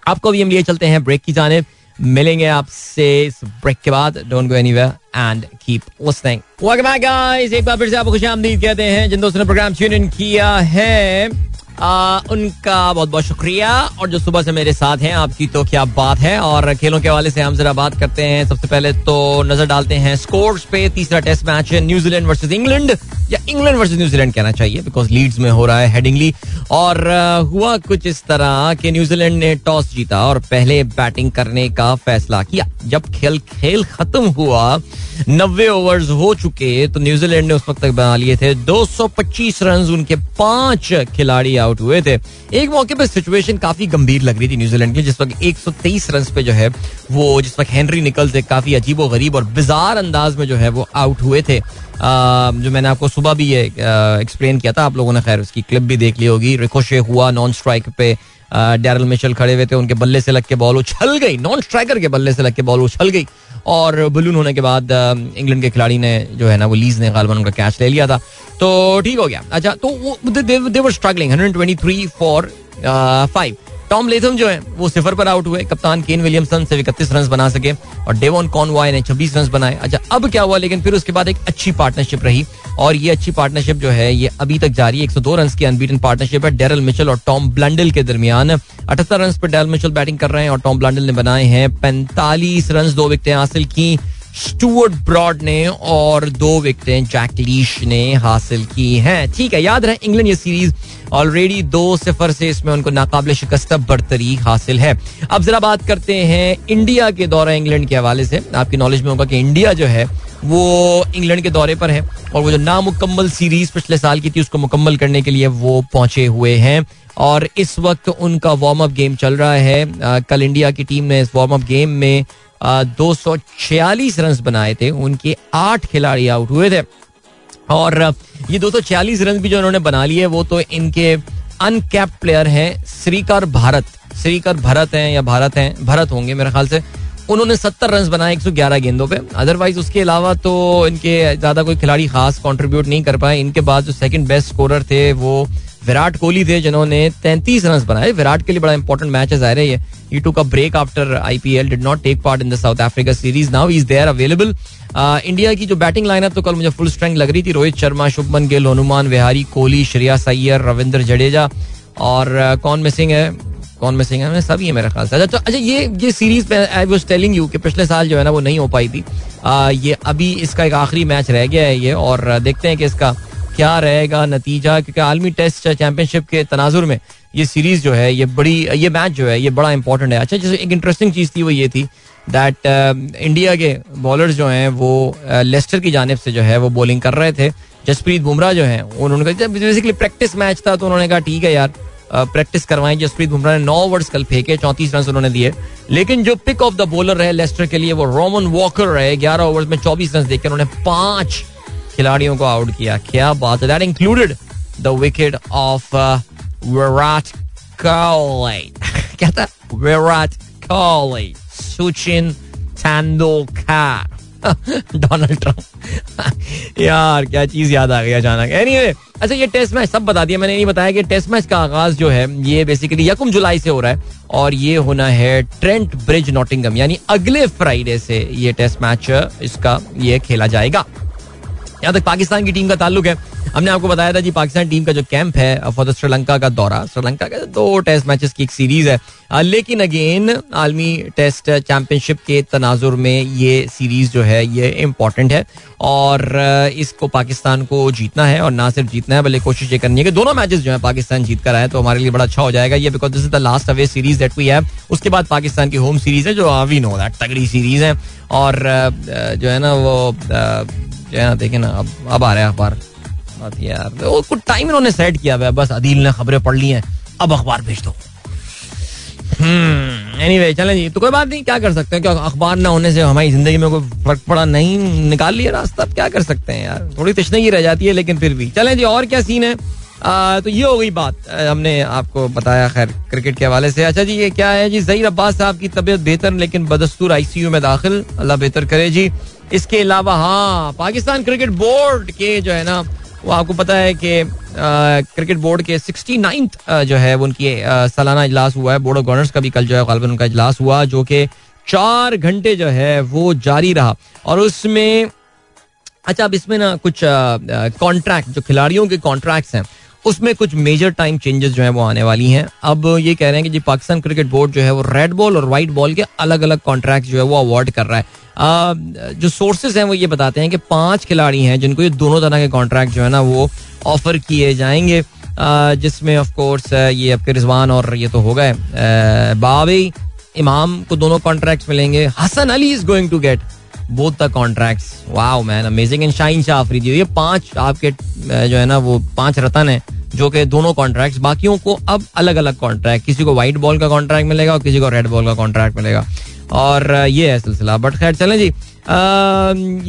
आपको भी हम लिए चलते हैं break की जानेब मिलेंगे आपसे इस ब्रेक के बाद don't go anywhere and keep listening welcome back guys एक बार फिर से आपको खुशामदीद कहते हैं जिन दोस्तों ने प्रोग्राम ट्यून इन किया है आ, उनका बहुत बहुत शुक्रिया। और जो सुबह से मेरे साथ हैं आपकी तो क्या बात है। और खेलों के हवाले से हम जरा बात करते हैं। सबसे पहले तो नज़र डालते हैं स्कोर्स पे। तीसरा टेस्ट मैच है न्यूजीलैंड वर्सेस इंग्लैंड या इंग्लैंड वर्सेस न्यूजीलैंड कहना चाहिए बिकॉज़ लीड्स में हो रहा है हेडिंगली और हुआ कुछ इस तरह कि न्यूजीलैंड ने टॉस जीता और पहले बैटिंग करने का फैसला किया। जब खेल खेल खत्म हुआ नब्बे ओवर्स हो चुके तो न्यूजीलैंड ने उस वक्त तक बना लिए थे 225 रन उनके पाँच खिलाड़ी आउट हुए थे। एक मौके पर सिचुएशन काफ़ी गंभीर लग रही थी न्यूजीलैंड की, जिस वक्त 123 रन पे जो है, वो जिस वक्त हेनरी निकल से काफ़ी अजीब गरीब और बिजार अंदाज में जो है, वो आउट हुए थे। जो मैंने आपको सुबह भी ये एक्सप्लेन किया था, आप लोगों ने खैर उसकी क्लिप भी देख ली होगी। रिकोशे हुआ नॉन स्ट्राइक पे डैरल मिशल खड़े हुए थे, उनके बल्ले से लग के बॉल उछल गई नॉन स्ट्राइकर के बल्ले से लग के बॉल उछल गई। और बलून होने के बाद इंग्लैंड के खिलाड़ी ने जो है ना, वो लीज ने गालबन उनका कैच ले लिया था। तो ठीक हो गया। अच्छा तो they were struggling 123 for five Tom Latham जो है, वो सिफर पर आउट हुए। कप्तान केन विलियमसन से इकतीस रन बना सके और डेवॉन कॉनवॉय ने छब्बीस रन बनाए। अच्छा अब क्या हुआ? लेकिन फिर उसके बाद एक अच्छी पार्टनरशिप रही और ये अच्छी पार्टनरशिप जो है, ये अभी तक जारी है। एक सौ दो रन की अनबीटन पार्टनरशिप है। डेरल मिचल और टॉम ब्लंडल के दरमियान। अठहत्तर रन पर डेरल मिचल बैटिंग कर रहे हैं और टॉम ब्लंडल ने बनाए हैं पैंतालीस रन दो विकटें हासिल की। स्टुअर्ट ब्रॉड ने और दो विकटें जैक लीश ने हासिल की हैं। ठीक है याद रहे इंग्लैंड ये सीरीज़ ऑलरेडी दो सिफर से इसमें उनको नाकाबले शिकस्त बरतरी हासिल है। अब जरा बात करते हैं इंडिया के दौरे इंग्लैंड के हवाले से। आपकी नॉलेज में होगा कि इंडिया जो है वो इंग्लैंड के दौरे पर है और वो जो नामुकम्मल सीरीज़ पिछले साल की थी उसको मुकम्मल करने के लिए वो पहुँचे हुए हैं। और इस वक्त उनका वार्म अप गेम चल रहा है। आ, कल इंडिया की टीम ने इस वार्म अप गेम में दो सौ छियालीस रन बनाए थे, उनके आठ खिलाड़ी आउट हुए थे। और ये दो सौ छियालीस रन भी जो उन्होंने बना लिए वो तो इनके अनकैप प्लेयर हैं, श्रीकर भारत। श्रीकर भरत हैं या भारत हैं, भरत होंगे मेरे ख्याल से। उन्होंने सत्तर रन बनाए एक सौ ग्यारह गेंदों पे। अदरवाइज़ उसके अलावा तो इनके ज़्यादा कोई खिलाड़ी खास कंट्रीब्यूट नहीं कर पाए। इनके बाद जो सेकंड बेस्ट स्कोरर थे, वो विराट कोहली थे जिन्होंने तैंतीस रन बनाए। विराट के लिए बड़ा इंपॉर्टेंट मैच है ज़ाहिर है ये। He took a break after IPL did not take part in the South Africa series now is there available India की जो बैटिंग लाइनअप तो कल मुझे फुल स्ट्रेंथ लग रही थी। रोहित शर्मा शुभमन गिल हनुमान विहारी कोहली श्रेया सैयर रविंद्र जडेजा और uh, कौन मिसिंग है? कौन मिसिंग है? सभी है मेरा ख्याल से। अच्छा अच्छा ये ये series I was telling you कि पिछले साल जो है ना वो नहीं हो पाई थी। Uh, ये अभी इसका एक आखिरी मैच रह गया है ये और uh, देखते हैं कि इसका क्या रहेगा नतीजा? क्योंकि आलमी टेस्ट चैंपियनशिप के तनाजुर में ये सीरीज़ जो है ये बड़ी ये मैच जो है ये बड़ा इंपॉर्टेंट है। अच्छा जैसे एक इंटरेस्टिंग चीज़ थी वो ये थी दैट इंडिया uh, के बॉलर्स जो हैं वो लेस्टर uh, की जानब से जो है वो बॉलिंग कर रहे थे। जसप्रीत बुमराह जो है उन्होंने कहा बेसिकली प्रैक्टिस मैच था तो उन्होंने कहा ठीक है यार प्रैक्टिस uh, करवाएँ। जसप्रीत बुमराह ने नौ ओवर्स कल फेंके चौंतीस रन उन्होंने दिए। लेकिन जो पिक ऑफ़ द बॉलर रहे लेस्टर के लिए वो रोमन वॉकर रहे ग्यारह ओवर्स में चौबीस रन देकर उन्होंने पाँच खिलाड़ियों को आउट किया। क्या बात है? That included the wicket of Virat Kohli क्या था? विराट कोहली सुचिन सैंडोखा डोनाल्ड ट्रंप यार, क्या चीज़ याद आ गई अचानक। एनीवे अच्छा ये टेस्ट मैच सब बता दिया। मैंने नहीं बताया कि टेस्ट मैच का आगाज़ जो है, ये बेसिकली यकुम जुलाई से हो रहा है और ये होना है ट्रेंट ब्रिज नॉटिंगम यानी अगले फ्राइडे से ये टेस्ट मैच इसका ये खेला जाएगा। यहाँ तक पाकिस्तान की टीम का ताल्लुक है। हमने आपको बताया था जी, पाकिस्तान टीम का जो कैंप है फॉर द श्रीलंका का दौरा। श्रीलंका का दो टेस्ट मैचेस की एक सीरीज़ है। लेकिन अगेन, आलमी टेस्ट चैंपियनशिप के तनाजुर में ये सीरीज़ जो है, ये इम्पोर्टेंट है। और इसको पाकिस्तान को जीतना है और ना सिर्फ़ जीतना है, बल्कि कोशिश ये करनी है कि दोनों मैचेस जो है पाकिस्तान जीत कर आए तो हमारे लिए बड़ा अच्छा हो जाएगा। ये because this is the last away series that we have उसके बाद पाकिस्तान की होम सीरीज़ है, जो वी नो दैट तगड़ी सीरीज़ है। और जो है ना, वो जो ना देखे ना अब अब आ रहा है अखबार। यार कुछ टाइम इन्होंने सेट किया हुआ बस अदील ने खबरें पढ़ ली हैं अब अखबार भेज दो। एनीवे hmm, चलें जी तो कोई बात नहीं क्या कर सकते हैं क्या अखबार ना होने से हमारी ज़िंदगी में कोई फ़र्क पड़ा नहीं निकाल लिया रास्ता अब क्या कर सकते हैं यार थोड़ी तशनगी रह जाती है लेकिन फिर भी। चलें जी और क्या सीन है? आ, तो ये हो गई बात हमने आपको बताया खैर क्रिकेट के हवाले से। अच्छा जी ये क्या है जी? जहीर अब्बास साहब की तबीयत बेहतर लेकिन बदस्तूर आईसीयू में दाखिल अल्लाह बेहतर करे जी। इसके अलावा हाँ पाकिस्तान क्रिकेट बोर्ड के जो है ना, वो आपको पता है कि क्रिकेट बोर्ड के सिक्सटी नाइन्थ जो है उनकी सालाना इजलास हुआ है। बोर्ड ऑफ़ गवर्नर्स का भी कल जो है गालबन उनका इजलास हुआ, जो कि चार घंटे जो है, वो जारी रहा। और उसमें अच्छा अब इसमें ना कुछ कॉन्ट्रैक्ट जो खिलाड़ियों के कॉन्ट्रैक्ट्स हैं उसमें कुछ मेजर टाइम चेंजेस जो है वो आने वाली हैं। अब ये कह रहे हैं कि जी पाकिस्तान क्रिकेट बोर्ड जो है वो रेड बॉल और व्हाइट बॉल के अलग अलग कॉन्ट्रैक्ट जो है वो अवार्ड कर रहा है। आ, जो सोर्सेज हैं वो ये बताते हैं कि पाँच खिलाड़ी हैं जिनको ये दोनों तरह के कॉन्ट्रैक्ट जो है ना वो ऑफ़र किए जाएँगे। जिसमें ऑफ़ कोर्स ये आपके रिजवान और ये तो हो गए बाबी इमाम को दोनों कॉन्ट्रैक्ट मिलेंगे। Hasan Ali is going to get both the contracts wow man amazing and Shaheen Shah Afridi ये पाँच आपके जो है ना वो पाँच रतन है जो कि दोनों कॉन्ट्रैक्ट्स बाकियों को अब अलग अलग कॉन्ट्रैक्ट किसी को व्हाइट बॉल का कॉन्ट्रैक्ट मिलेगा और किसी को रेड बॉल का कॉन्ट्रैक्ट मिलेगा। और ये है सिलसिला। बट खैर चलें जी। आ,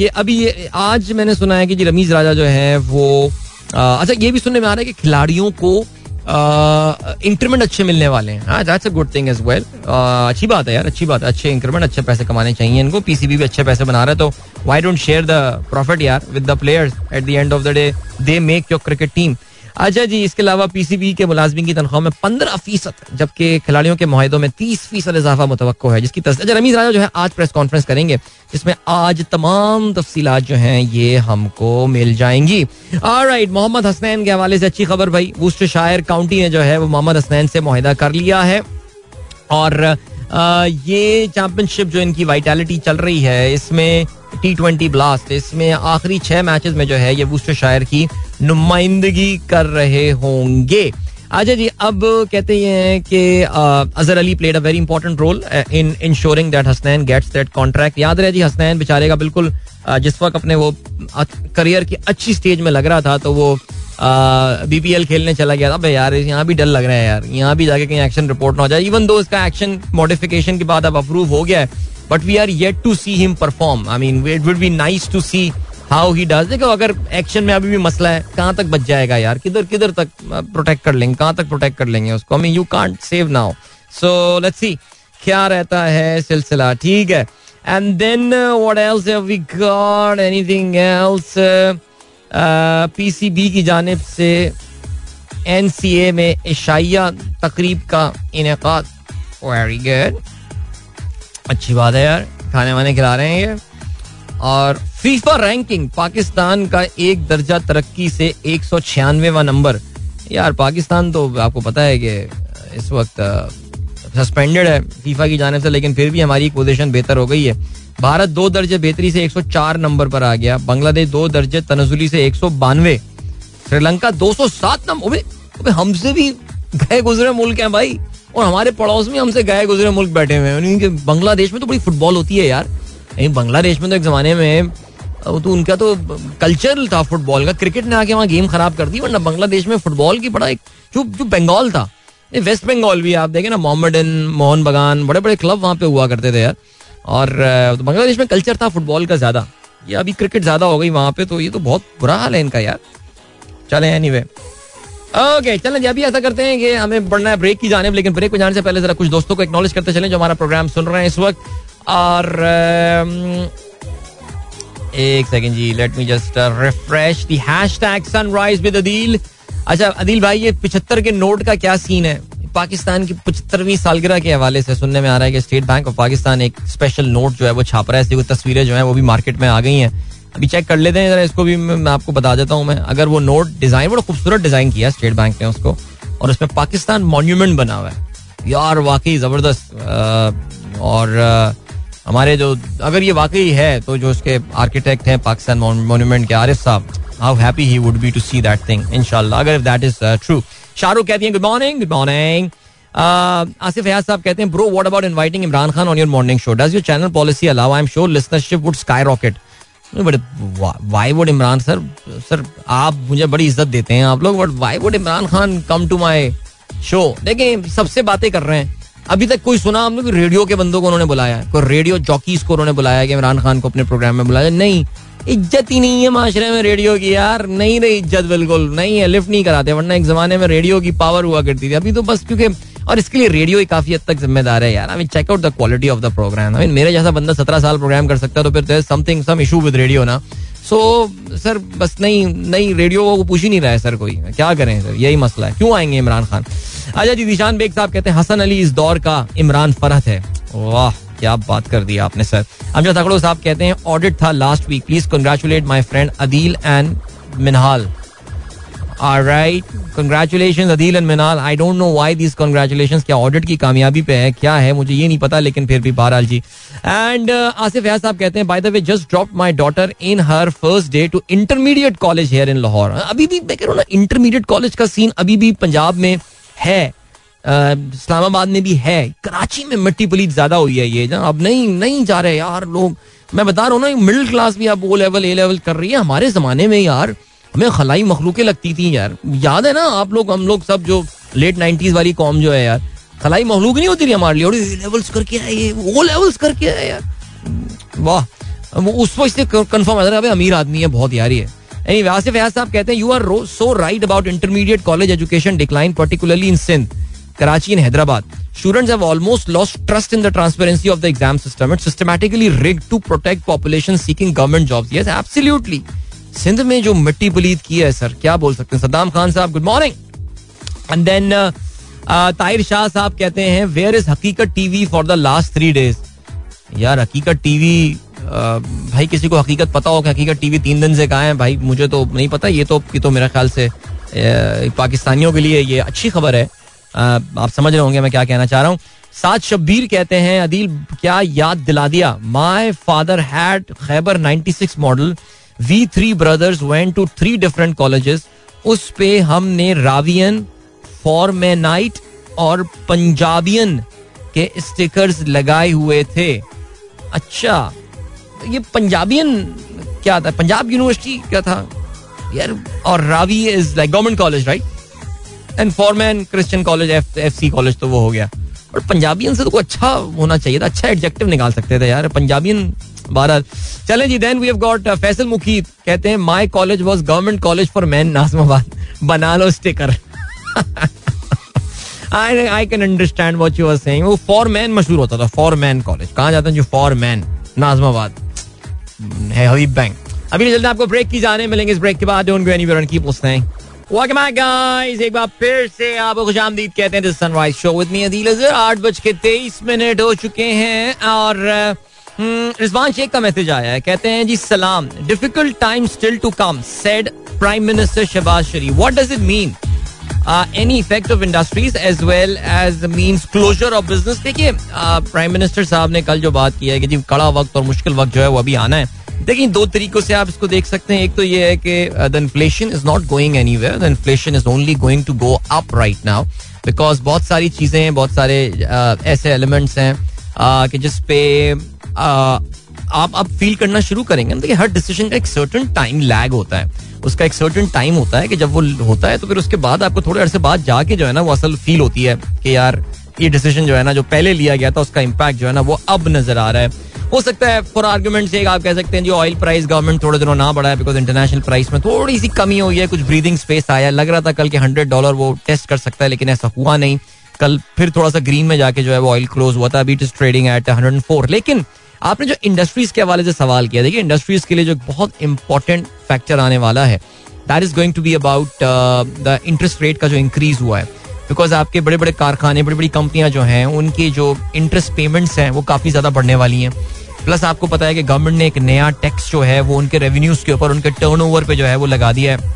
ये अभी ये आज मैंने सुना है कि जी रमीज राजा जो है वो आ, अच्छा ये भी सुनने में आ रहा है कि खिलाड़ियों को इंक्रीमेंट अच्छे मिलने वाले हैं। That's a good thing as well अच्छी बात है यार, अच्छी बात है। अच्छे इंक्रीमेंट अच्छे पैसे कमाने चाहिए इनको। पीसीबी भी अच्छे पैसे बना रहे तो why don't share the profit यार with the players at the end of the day they make your cricket team अच्छा जी, इसके अलावा पीसीबी के मुलाजमी की तनख्वाह में पंद्रह फ़ीसद, जबकि खिलाड़ियों के माहों में तीस फ़ीसद इजाफा मुतव है, जिसकी अच्छा रमीज राजा जो है, आज प्रेस कॉन्फ्रेंस करेंगे, जिसमें आज तमाम तफसीलात जो हैं, ये हमको मिल जाएँगी। राइट मोहम्मद हसनैन के हवाले से अच्छी खबर, भाई। वुस्ट शायर काउंटी ने जो है, वो मोहम्मद हसनैन से माहिदा कर लिया है। और ये चैंपियनशिप जो इनकी वाइटैलिटी चल रही है, इसमें टी ट्वेंटी ब्लास्ट इसमें आखिरी छह मैचेस में जो है, ये वुस्ट शायर की नुमाइंदगी कर रहे होंगे। अच्छा जी, अब कहते हैं कि Azhar Ali played a very important role in ensuring that Hasnain gets that contract याद रहे जी, हसनैन बेचारे का बिल्कुल जिस वक्त अपने वो करियर की अच्छी स्टेज में लग रहा था तो वो बीपीएल खेलने चला गया था। यार, यहाँ भी डर लग रहा है यार। यहाँ भी जाके कहीं एक्शन रिपोर्ट ना हो जाए। इवन दो इसका एक्शन मॉडिफिकेशन के बाद अब अप्रूव हो गया है but we are yet to see him perform I mean it would be nice to see how he does देखो, अगर एक्शन में अभी भी मसला है, कहाँ तक बच जाएगा यार? किधर किधर तक प्रोटेक्ट कर लेंगे? कहाँ तक प्रोटेक्ट कर लेंगे उसको? Mean you can't save now so let's see क्या रहता है सिलसिला? ठीक है. And then what else have we got anything else PCB की जानब से एन एनसीए में इशाइया तकरीब का इनका वेरी गुड अच्छी बात है यार. खाने वाने खिला रहे हैं ये. और फीफा रैंकिंग पाकिस्तान का एक दर्जा तरक्की से एक सौ छियानवे नंबर। यार, पाकिस्तान तो आपको पता है कि इस वक्त सस्पेंडेड है फीफा की जानब से, लेकिन फिर भी हमारी पोजीशन बेहतर हो गई है। भारत दो दर्जे बेहतरी से 104 नंबर पर आ गया। बांग्लादेश दो दर्जे तनजुली से एक सौ बानवे। श्रीलंका 207 नंबर हमसे भी गए गुजरे मुल्क हैं भाई। और हमारे पड़ोस में हमसे गए गुजरे मुल्क बैठे हुए हैं। बांग्लादेश में तो बड़ी फुटबॉल होती है यार। बांग्लादेश में तो एक जमाने में तो उनका तो कल्चर था फुटबॉल का। क्रिकेट ने आके वहाँ गेम खराब कर दी, वरना बांग्लादेश में फुटबॉल की बड़ा एक जो जो बंगाल था। वेस्ट बंगाल भी, आप देखें ना मोहम्मदन मोहन बगान बड़े बड़े क्लब वहाँ पे हुआ करते थे यार। और तो बांग्लादेश में कल्चर था फुटबॉल का ज़्यादा। ये अभी क्रिकेट ज़्यादा हो गई वहाँ पे तो ये तो बहुत बुरा हाल है इनका यार। चले एनी वे ओके चलें जी अभी ऐसा करते हैं कि हमें बढ़ना है ब्रेक की जाने लेकिन ब्रेक को जाने से पहले जरा कुछ दोस्तों को एक्नॉलेज करते चलें जो हमारा प्रोग्राम सुन रहे हैं इस वक्त। और एक second ji let me just refresh the hashtag sunrise with Adeel अच्छा अदील भाई, ये पिछहत्तर के नोट का क्या सीन है? पाकिस्तान की पचहत्तरवीं सालगिरह के हवाले से सुनने में आ रहा है कि स्टेट बैंक ऑफ़ पाकिस्तान एक स्पेशल नोट जो है वो छाप रहा है। ऐसी तस्वीरें जो है वो भी मार्केट में आ गई हैं। अभी चेक कर लेते हैं, जरा इसको भी मैं आपको बता देता हूँ मैं। अगर वो नोट डिज़ाइन बड़ा खूबसूरत डिज़ाइन किया स्टेट बैंक ने उसको, और उसमें पाकिस्तान मॉन्यूमेंट बना हुआ है। यार, वाकई ज़बरदस्त और हमारे जो, अगर ये वाकई है तो जो उसके आर्किटेक्ट हैं पाकिस्तान मॉन्यूमेंट के Arif sahab how happy he would be to see that thing इनशाला अगर दैट इज़ ट्रू शाहरुख कहती हैं good morning good morning Asif Fayyaz sahab कहते हैं bro what about inviting Imran Khan on your morning show does your channel policy allow I am sure listenership would skyrocket but why would Imran sir sir आप मुझे बड़ी इज़्ज़त देते हैं आप लोग but why would Imran Khan come to my show देखें सबसे बातें कर रहे हैं। अभी तक कोई सुना हमने रेडियो के बंदों को उन्होंने बुलाया कोई रेडियो जॉकीज को उन्होंने बुलाया कि इमरान खान को अपने प्रोग्राम में बुलाया? नहीं। इज़्ज़त ही नहीं है माशरे में रेडियो की यार। नहीं रही इज़्ज़त बिल्कुल। नहीं है लिफ्ट नहीं कराते, वरना एक जमाने में रेडियो की पावर हुआ करती थी। अभी तो बस क्योंकि और इसके लिए रेडियो ही काफ़ी हद तक जिम्मेदार है यार। I check out the quality of the programme I mean मेरे जैसा बंदा सत्रह साल प्रोग्राम कर सकता है तो फिर something some issue with radio ना। सो सर बस नहीं नहीं रेडियो को पूछ ही नहीं रहा है सर कोई। क्या करें सर यही मसला है। क्यों आएँगे इमरान खान? अच्छा जी दिशान बेग साहब कहते हैं, हसन अली इस दौर का इमरान फरहत है। वाह, क्या बात कर दिया आपने सर अमजद तकड़ो साहब कहते हैं ऑडिट था last week please congratulate my friend Adeel and Minhal right congratulation Adeel and Minal I don't know why this congratulation क्या ऑडिट की कामयाबी पे है, क्या है, मुझे ये नहीं पता, लेकिन फिर भी बहरहाल जी। एंड आसिफ फयाज साहब कहते हैं by the way just drop my daughter in her first day to intermediate college here in Lahore अभी भी मैं कह रहा हूँ ना इंटरमीडिएट कॉलेज का सीन अभी भी पंजाब में है इस्लामाबाद में भी है। कराची में मिट्टी पलीत ज़्यादा हुई है ये अब नहीं नहीं जा रहे यार लोग। मैं बता रहा हूँ ना मिडिल क्लास भी अब ओ लेवल ए लेवल कर रही है हमारे जमाने में यार। हमें खलाई मखलूकें लगती थी यार। याद है ना आप लोग, हम लोग सब जो लेट नाइन्टीज वाली कॉम जो है यार। खलाई मखलूक नहीं होती थी हमारे लिए लेवल्स करके आए वो लेवल्स करके आए यार वाह उस वक्त से कंफर्म है अमीर आदमी है बहुत यारी है एनी आसिफ फयाज साहब कहते हैं you are so right about intermediate college education decline particularly in Sindh Karachi and Hyderabad. Students have almost lost trust in the transparency of the exam system. It's systematically rigged to protect population seeking government jobs. Yes, absolutely. Sindh में जो मिट्टी पलीत की है sir क्या बोल सकते हैं Saddam Khan sahab good morning and then Tahir Shah sahab कहते हैं where is Haqeeqat TV for the last three days यार, हकीकत टीवी भाई किसी को हकीकत पता हो कि हकीकत टीवी तीन दिन से कहा है? भाई, मुझे तो नहीं पता, ये तो ये तो मेरे ख्याल से पाकिस्तानियों के लिए ये अच्छी खबर है। आप समझ रहे होंगे मैं क्या कहना चाह रहा हूँ। सात शब्बीर कहते हैं, अदील, क्या याद दिला दिया? My father had Khyber 96 model we three brothers went to three different colleges उस पे हमने रावियन फॉर्मेनाइट और पंजाबियन के स्टिकर्स लगाए हुए थे। अच्छा ये पंजाबियन क्या था? पंजाब यूनिवर्सिटी क्या था? यार, और Ravi is like government college right and Forman Christian college F C college तो वो हो गया। और पंजाबियन से तो अच्छा होना चाहिए था अच्छा एडजेक्टिव निकाल सकते थे यार पंजाबियन बारह चलें जी then we have got Faisal Muqeet कहते हैं my college was government college for men Nazimabad, बना लो sticker I I can understand what you are saying वो फॉर मैन मशहूर होता था फॉर मैन कॉलेज कहाँ जो फॉर मैन नाजमाबाद। है हबीब बैंक अभी आपको ब्रेक की जाने मिलेंगे इस ब्रेक के बाद। Don't go anywhere and keep listening एक बार फिर से आपको खुशामदीद कहते हैं this sunrise show with me Adeel आठ बज के तेईस मिनट हो चुके हैं और हम्म, रिजवान शेख का मैसेज आया है। कहते हैं जी सलाम। Difficult time still to come said prime minister Shehbaz Sharif what does it mean any effect of industries as well as means closure of business देखिए प्राइम मिनिस्टर साहब ने कल जो बात की है कि जी कड़ा वक्त और मुश्किल वक्त जो है वो अभी आना है। देखिए दो तरीकों से आप इसको देख सकते हैं। एक तो ये है कि the inflation is not going any the inflation is only going to go up right now because बहुत सारी चीज़ें हैं बहुत सारे uh, ऐसे एलिमेंट्स हैं uh, कि जिस पे uh, आप अब फील करना शुरू करेंगे ना, देखिए, हर डिसीज़न का एक सर्टन टाइम लैग होता है। उसका एक सर्टन टाइम होता है कि जब वो होता है तो फिर उसके बाद आपको थोड़े अरसे बाद जाके जो है ना, वो असल फील होती है कि यार, ये डिसीज़न जो है ना, जो पहले लिया गया था, उसका इम्पैक्ट जो है ना, वो अब नज़र आ रहा है। हो सकता है फॉर आर्ग्यूमेंट से आप कह सकते हैं जो ऑयल प्राइस गवर्नमेंट थोड़े दिनों ना बढ़ा है बिकॉज़ इंटरनेशनल प्राइस में थोड़ी सी कमी हुई है, कुछ ब्रीदिंग स्पेस आया, लग रहा था कल के हंड्रेड डॉलर वो टेस्ट कर सकता है, लेकिन ऐसा हुआ नहीं। कल फिर थोड़ा सा ग्रीन में जाके जो है वो ऑयल क्लोज हुआ था, अभी it is trading at hundred लेकिन आपने जो इंडस्ट्रीज़ के हवाले से सवाल किया, देखिए इंडस्ट्रीज़ के लिए जो बहुत इंपॉर्टेंट फैक्टर आने वाला है that is going to be about the interest rate का जो इंक्रीज हुआ है। बिकॉज़ आपके बड़े बड़े कारखाने बड़ी बड़ी कंपनियाँ जो हैं, उनकी जो इंटरेस्ट पेमेंट्स हैं, वो काफ़ी ज़्यादा बढ़ने वाली हैं। प्लस आपको पता है कि गवर्नमेंट ने एक नया टैक्स जो है, वो उनके रेवेन्यूज के ऊपर, उनके टर्न पे जो है, वो लगा दिया है।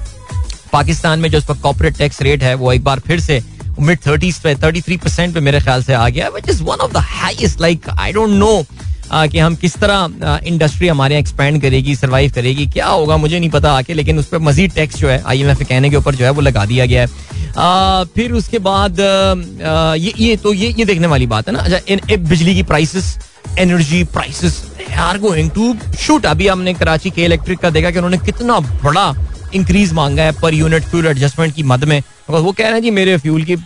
पाकिस्तान में जो उसका कॉपरेट टैक्स रेट है, वो एक बार फिर से मिड थर्टीज पे थर्टी थ्री परसेंट पे मेरे ख्याल से आ गया which is one of the highest like I don't know कि हम किस तरह इंडस्ट्री हमारे यहाँ एक्सपेंड करेगी सर्वाइव करेगी क्या होगा मुझे नहीं पता आके लेकिन उस पर मजीद टैक्स जो है आई एम एफ़ कहने के ऊपर जो है वो लगा दिया गया है। आ, फिर उसके बाद आ, ये ये तो ये ये देखने वाली बात है ना। अच्छा बिजली की prices energy prices are going to shoot अभी हमने कराची के इलेक्ट्रिक का देखा कि उन्होंने कितना बड़ा इंक्रीज मांगा है पर यूनिट फ्यूल एडजस्टमेंट की मद में। वो कह रहे हैं जी, मेरे फ्यूल की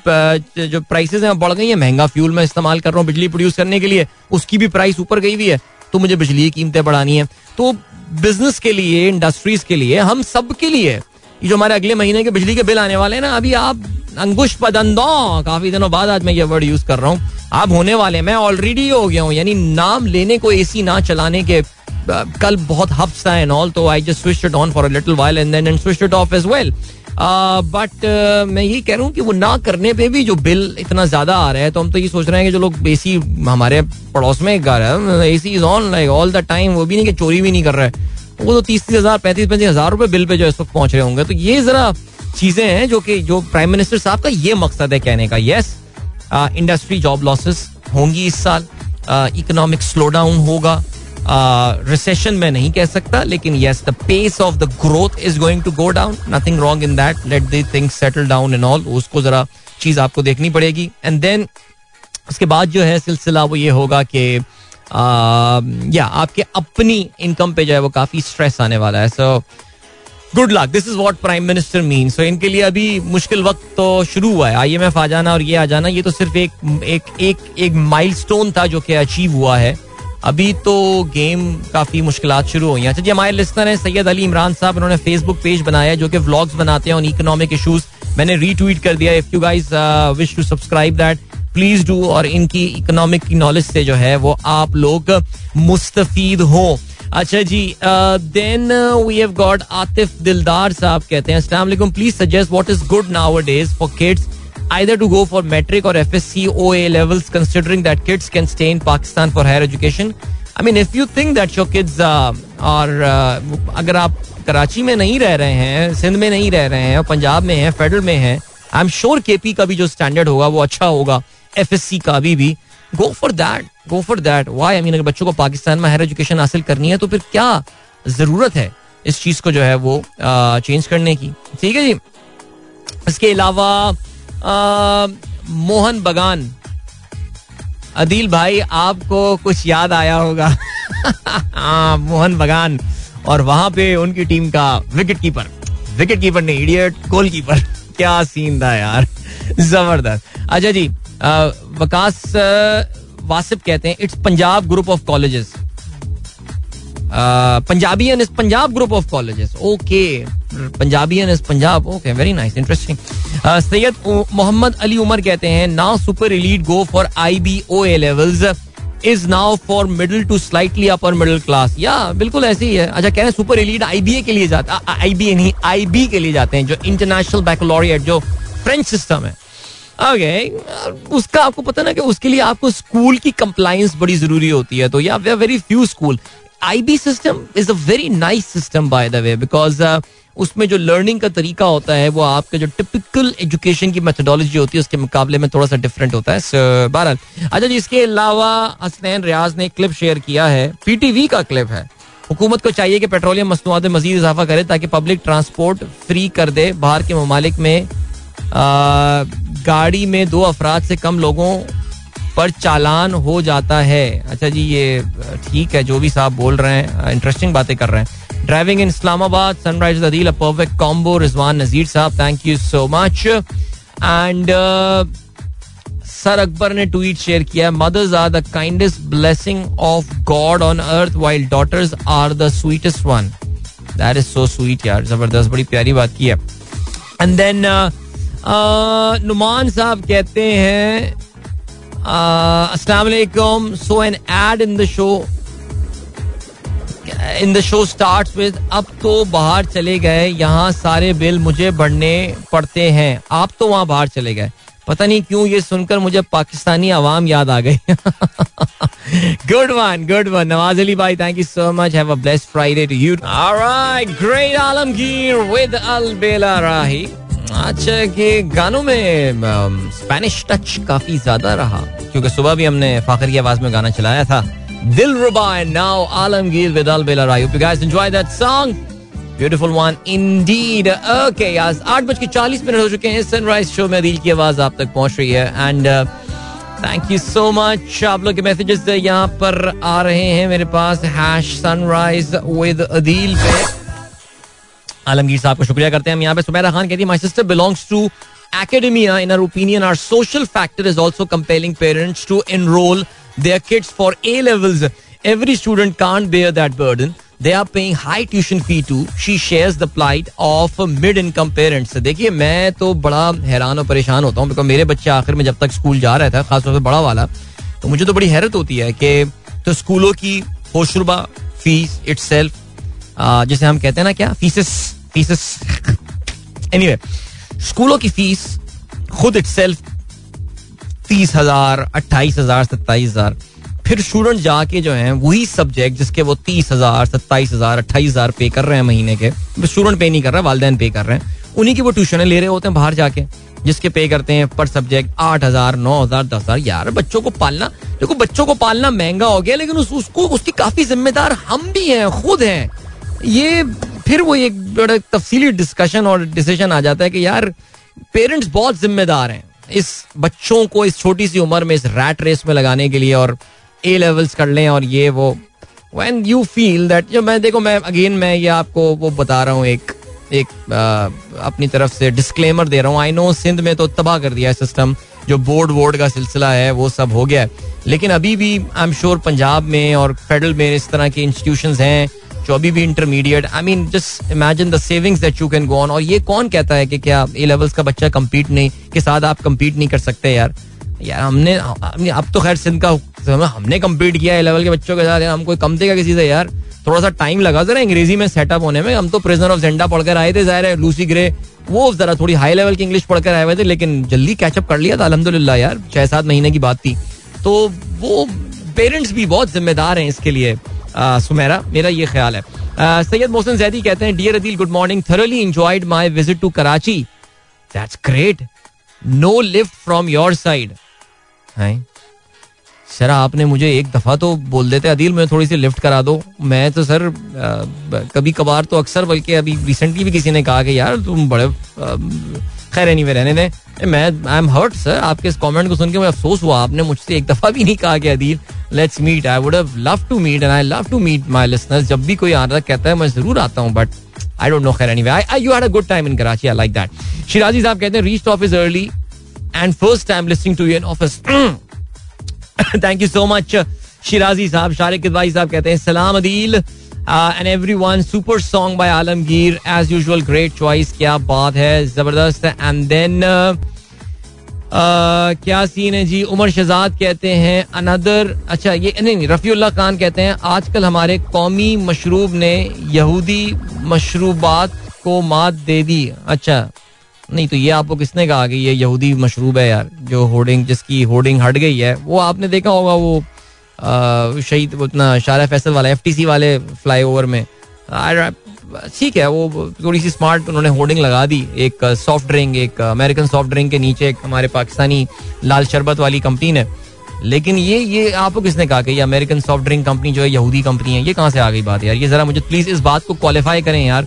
जो प्राइसेस हैं बढ़ गई है। महँगा फ्यूल मैं इस्तेमाल कर रहा हूँ बिजली प्रोड्यूस करने के लिए। उसकी भी प्राइस ऊपर गई हुई है। तो मुझे बिजली की कीमतें बढ़ानी है। तो बिज़नेस के लिए इंडस्ट्रीज़ के लिए, हम सब के लिए जो हमारे अगले महीने के बिजली के बिल आने वाले हैं ना, अभी आप अंकुश पदंदो, काफ़ी दिनों बाद आज मैं ये वर्ड यूज़ कर रहा हूँ। आप होने वाले मैं ऑलरेडी हो गया हूँ। यानी नाम लेने को एसी ना चलाने के कल बहुत हफ्स था एंड ऑल तो I just switch it on for a little while and then switch it off as well but मैं यही कह रहा हूँ कि वो ना करने पे भी जो बिल इतना ज़्यादा आ रहा है तो हम तो ये सोच रहे हैं कि जो लोग एसी हमारे पड़ोस में घर है AC is on like all the time वो भी नहीं कि चोरी भी नहीं कर रहा है। वो तो तीस तीस हज़ार पैंतीस पैंतीस हज़ार रुपए बिल पे जो इस वक्त पहुँच रहे होंगे। तो ये जरा चीज़ें हैं जो कि, जो प्राइम मिनिस्टर साहब का ये मकसद है कहने का। यस इंडस्ट्री जॉब लॉसेस होंगी इस साल इकोनॉमिक स्लो डाउन होगा। रिसेशन में नहीं कह सकता, लेकिन yes the pace of the growth is going to go down nothing wrong in that let the things settle down in all उसको जरा चीज़ आपको देखनी पड़ेगी. एंड देन उसके बाद जो है सिलसिला वो ये होगा कि या आपके अपनी इनकम पे जो है वो काफ़ी स्ट्रेस आने वाला है. So good luck this is what prime minister mean so इनके लिए अभी मुश्किल वक्त तो शुरू हुआ है. आईएमएफ आ जाना और ये आ जाना, ये तो सिर्फ़ एक एक एक एक माइलस्टोन था जो कि अचीव हुआ है. अभी तो गेम काफ़ी मुश्किल शुरू हुई हैं। अच्छा जी, हमारे लिस्टर हैं, सैयद अली इमरान साहब उन्होंने फेसबुक पेज बनाया जो कि व्लॉग्स बनाते हैं ऑन इकोनॉमिक इशूज मैंने रीट्वीट कर दिया if you guys wish to subscribe that please do और इनकी इकोनॉमिक की नॉलेज से जो है वो आप लोग मुस्तफीद हो। अच्छा जी then we have got Atif Dildar साहब कहते हैं अस्सलाम वालेकुम please suggest what is good nowadays for kids either to go for metric or FSC OA levels, considering that kids can stay in Pakistan for higher education? I mean, if you think that your kids uh, are, uh, अगर आप कराची में नहीं रह रहे हैं सिंध में नहीं रह रहे हैं पंजाब में हैं फेडरल में हैं आई एम श्योर केपी का भी जो स्टैंडर्ड होगा वो अच्छा होगा एफ़ एस सी का भी भी go for that go for that why I mean अगर बच्चों को पाकिस्तान में हायर एजुकेशन हासिल करनी है तो फिर क्या ज़रूरत है इस चीज़ को जो है वो चेंज करने की ठीक है जी इसके अलावा मोहन बगान। अदील भाई, आपको कुछ याद आया होगा? [laughs] हाँ मोहन बगान। और वहाँ पे उनकी टीम का विकेट कीपर विकेट कीपर नहीं इडियट गोल कीपर क्या सीन था यार? [laughs] ज़बरदस्त। अच्छा जी वकास वासिफ कहते हैं it's Punjab group of colleges Punjabi and Punjab group of colleges okay Punjabi and Punjab. Okay very nice interesting Syed Mohammad Ali Umar कहते हैं now super elite go for I B O A levels is now for middle to slightly upper middle class या बिल्कुल ऐसे ही है। अच्छा कह रहे हैं सुपर एलीट आईबीए के लिए जाता आई बी नहीं आई बी के लिए जाते हैं, जो इंटरनेशनल बैकलॉरिएट जो फ्रेंच सिस्टम है। ओके उसका आपको पता ना कि उसके लिए आपको स्कूल की कंप्लाइंस बड़ी ज़रूरी होती है। तो या very few school IB system is a very nice system by the way because उसमें जो लर्निंग का तरीका होता है वो आपका जो टिपिकल एजुकेशन की मेथोडोलॉजी होती है उसके मुकाबले में थोड़ा सा डिफरेंट होता है। बहरहाल अच्छा जी इसके अलावा हसनैन रियाज ने क्लिप शेयर किया है। पीटीवी का क्लिप है। हुकूमत को चाहिए कि पेट्रोलियम मसनूआत में मजीद इजाफा करे ताकि पब्लिक ट्रांसपोर्ट फ्री कर दे। बाहर के ममालिक में आ, गाड़ी में दो अफराद से कम लोगों पर चालान हो जाता है। अच्छा जी ये ठीक है जो भी साहब बोल रहे हैं इंटरेस्टिंग बातें कर रहे हैं। Driving in Islamabad sunrise Adeel a perfect combo Rizwan Nazir साहब thank you so much and sir Akbar ने ट्वीट शेयर किया mothers are the kindest blessing of God on earth while daughters are the sweetest one that is so sweet यार ज़बरदस्त बड़ी प्यारी बात की है एंड देन नुमान साहब कहते हैं अस्सलाम so an ad in the show in the show start with अब तो बाहर चले गए यहाँ सारे बिल मुझे बढ़ने पड़ते हैं। आप तो वहाँ बाहर चले गए। पता नहीं क्यों ये सुनकर मुझे पाकिस्तानी आवाम याद आ गई। Good one good one Nawaz Ali भाई thank you so much have a blessed Friday to you alright great Alamgir with Albela Rahi अच्छा कि गानों में स्पेनिश um, टच काफ़ी ज़्यादा रहा क्योंकि सुबह भी हमने फाखर की आवाज़ में गाना चलाया था। Dilruba and now Alamgir with Albela Rahi hope you guys enjoy that song beautiful one indeed okay यार आठ बज के चालीस मिनट हो चुके हैं सनराइज शो में। दिल की आवाज़ आप तक पहुँच रही है। And thank you so much आप लोग के मैसेजेस यहाँ पर आ रहे हैं मेरे पास। हैश सनराइज विद अदील पे। आलमगीर साहब को शुक्रिया करते हैं। हम यहाँ पे सुमेरा खान कहती है my sister belongs to academia. In our opinion, our social factor is also compelling parents to enroll their kids for a levels. Every student can't bear that burden. They are paying high tuition fee too she shares the plight of mid income parents देखिए, मैं तो बड़ा हैरान और परेशान होता हूँ because मेरे बच्चे आखिर में जब तक स्कूल जा रहे थे, खासतौर पर बड़ा वाला तो मुझे तो बड़ी हैरत होती है कि तो स्कूलों की होशरुबा फ़ीस इट सेल्फ जिसे हम कहते हैं ना क्या? फीसिस फीसेस एनीवे स्कूलों की फ़ीस खुद इट सेल्फ तीस हज़ार अट्ठाईस हज़ार सत्ताईस हज़ार। फिर स्टूडेंट जाके जो है वही सब्जेक्ट जिसके वो तीस हज़ार सत्ताईस हज़ार अट्ठाईस हज़ार पे कर रहे हैं महीने के। स्टूडेंट पे नहीं कर रहा वालदेन पे कर रहे हैं। उन्हीं की वो ट्यूशन ले रहे होते हैं बाहर जाके जिसके पे करते हैं पर सब्जेक्ट आठ हज़ार नौ हज़ार दस हज़ार। यार बच्चों को पालना देखो बच्चों को पालना महँगा हो गया लेकिन उस, उसको उसकी काफ़ी जिम्मेदार हम भी हैं खुद हैं। ये फिर वो एक बड़ा तफसीली डिस्कशन और डिसीज़न आ जाता है कि यार पेरेंट्स बहुत जिम्मेदार हैं। इस बच्चों को इस छोटी सी उम्र में इस रैट रेस में लगाने के लिए और ए लेवल्स कर लें और ये वो वैन यू फील दैट जो मैं देखो मैं अगेन मैं ये आपको वो बता रहा हूँ एक एक आ, अपनी तरफ़ से डिस्क्लेमर दे रहा हूँ। आई नो सिंध में तो तबाह कर दिया है सिस्टम जो बोर्ड वोर्ड का सिलसिला है वो सब हो गया है। लेकिन अभी भी आई एम श्योर पंजाब में और फेडरल में इस तरह के इंस्टीट्यूशन हैं जो अभी भी intermediate I mean just imagine the savings that you can go on और ये कौन कहता है कि क्या ए लेवल्स का बच्चा कम्पीट नहीं, के साथ आप कम्पीट नहीं कर सकते यार? यार, हमने अब तो खैर सिंध का हमने कम्पीट किया है लेवल के बच्चों के साथ, यार, हम कोई कम देगा किसी से यार? थोड़ा सा टाइम लगा, जरा अंग्रेज़ी में सेटअप होने में। हम तो प्रिजनर ऑफ़ जेंडा पढ़कर आए थे, ज़ाहिर है लूसी ग्रे वो जरा थोड़ी हाई लेवल की इंग्लिश पढ़कर आए हुए थे, लेकिन जल्दी कैचअप कर लिया था अलहमदुल्ला यार छह सात महीने की बात थी। तो वो पेरेंट्स भी बहुत जिम्मेदार हैं इसके लिए। सुमेरा, मेरा ये ख्याल है। सैयद मोहसिन जैदी कहते हैं dear Adeel good morning thoroughly enjoyed my visit to Karachi that's great no lift from your side sir आपने मुझे एक दफ़ा तो बोल देते अदील मैं थोड़ी सी लिफ्ट करा दो। मैं तो सर कभी कभार तो अक्सर, बल्कि अभी रिसेंटली भी किसी ने कहा कि, यार, तुम बड़े खैर एनी रहने दें। मैं आई एम हर्ट सर आपके इस कमेंट को सुन के मैं अफसोस हुआ। आपने मुझसे एक दफ़ा भी नहीं कहा कि Adeel let's meet I would love to meet and I love to meet my listeners जब भी कोई आता कहता है, मैं ज़रूर आता हूँ बट आई डोंट नो खैर anyway I you had a good time in Karachi I like that Shirazi साहब कहते हैं reach office early and first time listening to in office thank you so much Shirazi साहब. शारिक भाई साहब कहते हैं, सलाम Adeel and everyone super song by Alamgir as usual great choice क्या बात है ज़बरदस्त एंड देन क्या सीन है जी उमर शहजाद कहते हैं अनदर अच्छा ये नहीं रफ़ीउल्ला खान कहते हैं आजकल हमारे कौमी मशरूब ने यहूदी मशरूबात को मात दे दी अच्छा नहीं तो ये आपको किसने कहा कि ये यहूदी मशरूब है यार जो होर्डिंग जिसकी होर्डिंग हट गई है वो आपने देखा होगा वो शहीद उतना शारा फैसल वाला एफटीसी वाले फ्लाई ओवर में ठीक है, वो थोड़ी सी स्मार्ट उन्होंने होर्डिंग लगा दी। एक सॉफ्ट ड्रिंक एक अमेरिकन सॉफ्ट ड्रिंक के नीचे एक हमारे पाकिस्तानी लाल शरबत वाली कंपनी ने। लेकिन ये ये आपको किसने कहा कि ये अमेरिकन सॉफ्ट ड्रिंक कंपनी जो है यहूदी कंपनी है, ये कहाँ से आ गई बात यार? ये जरा मुझे प्लीज़ इस बात को क्वालिफाई करें यार।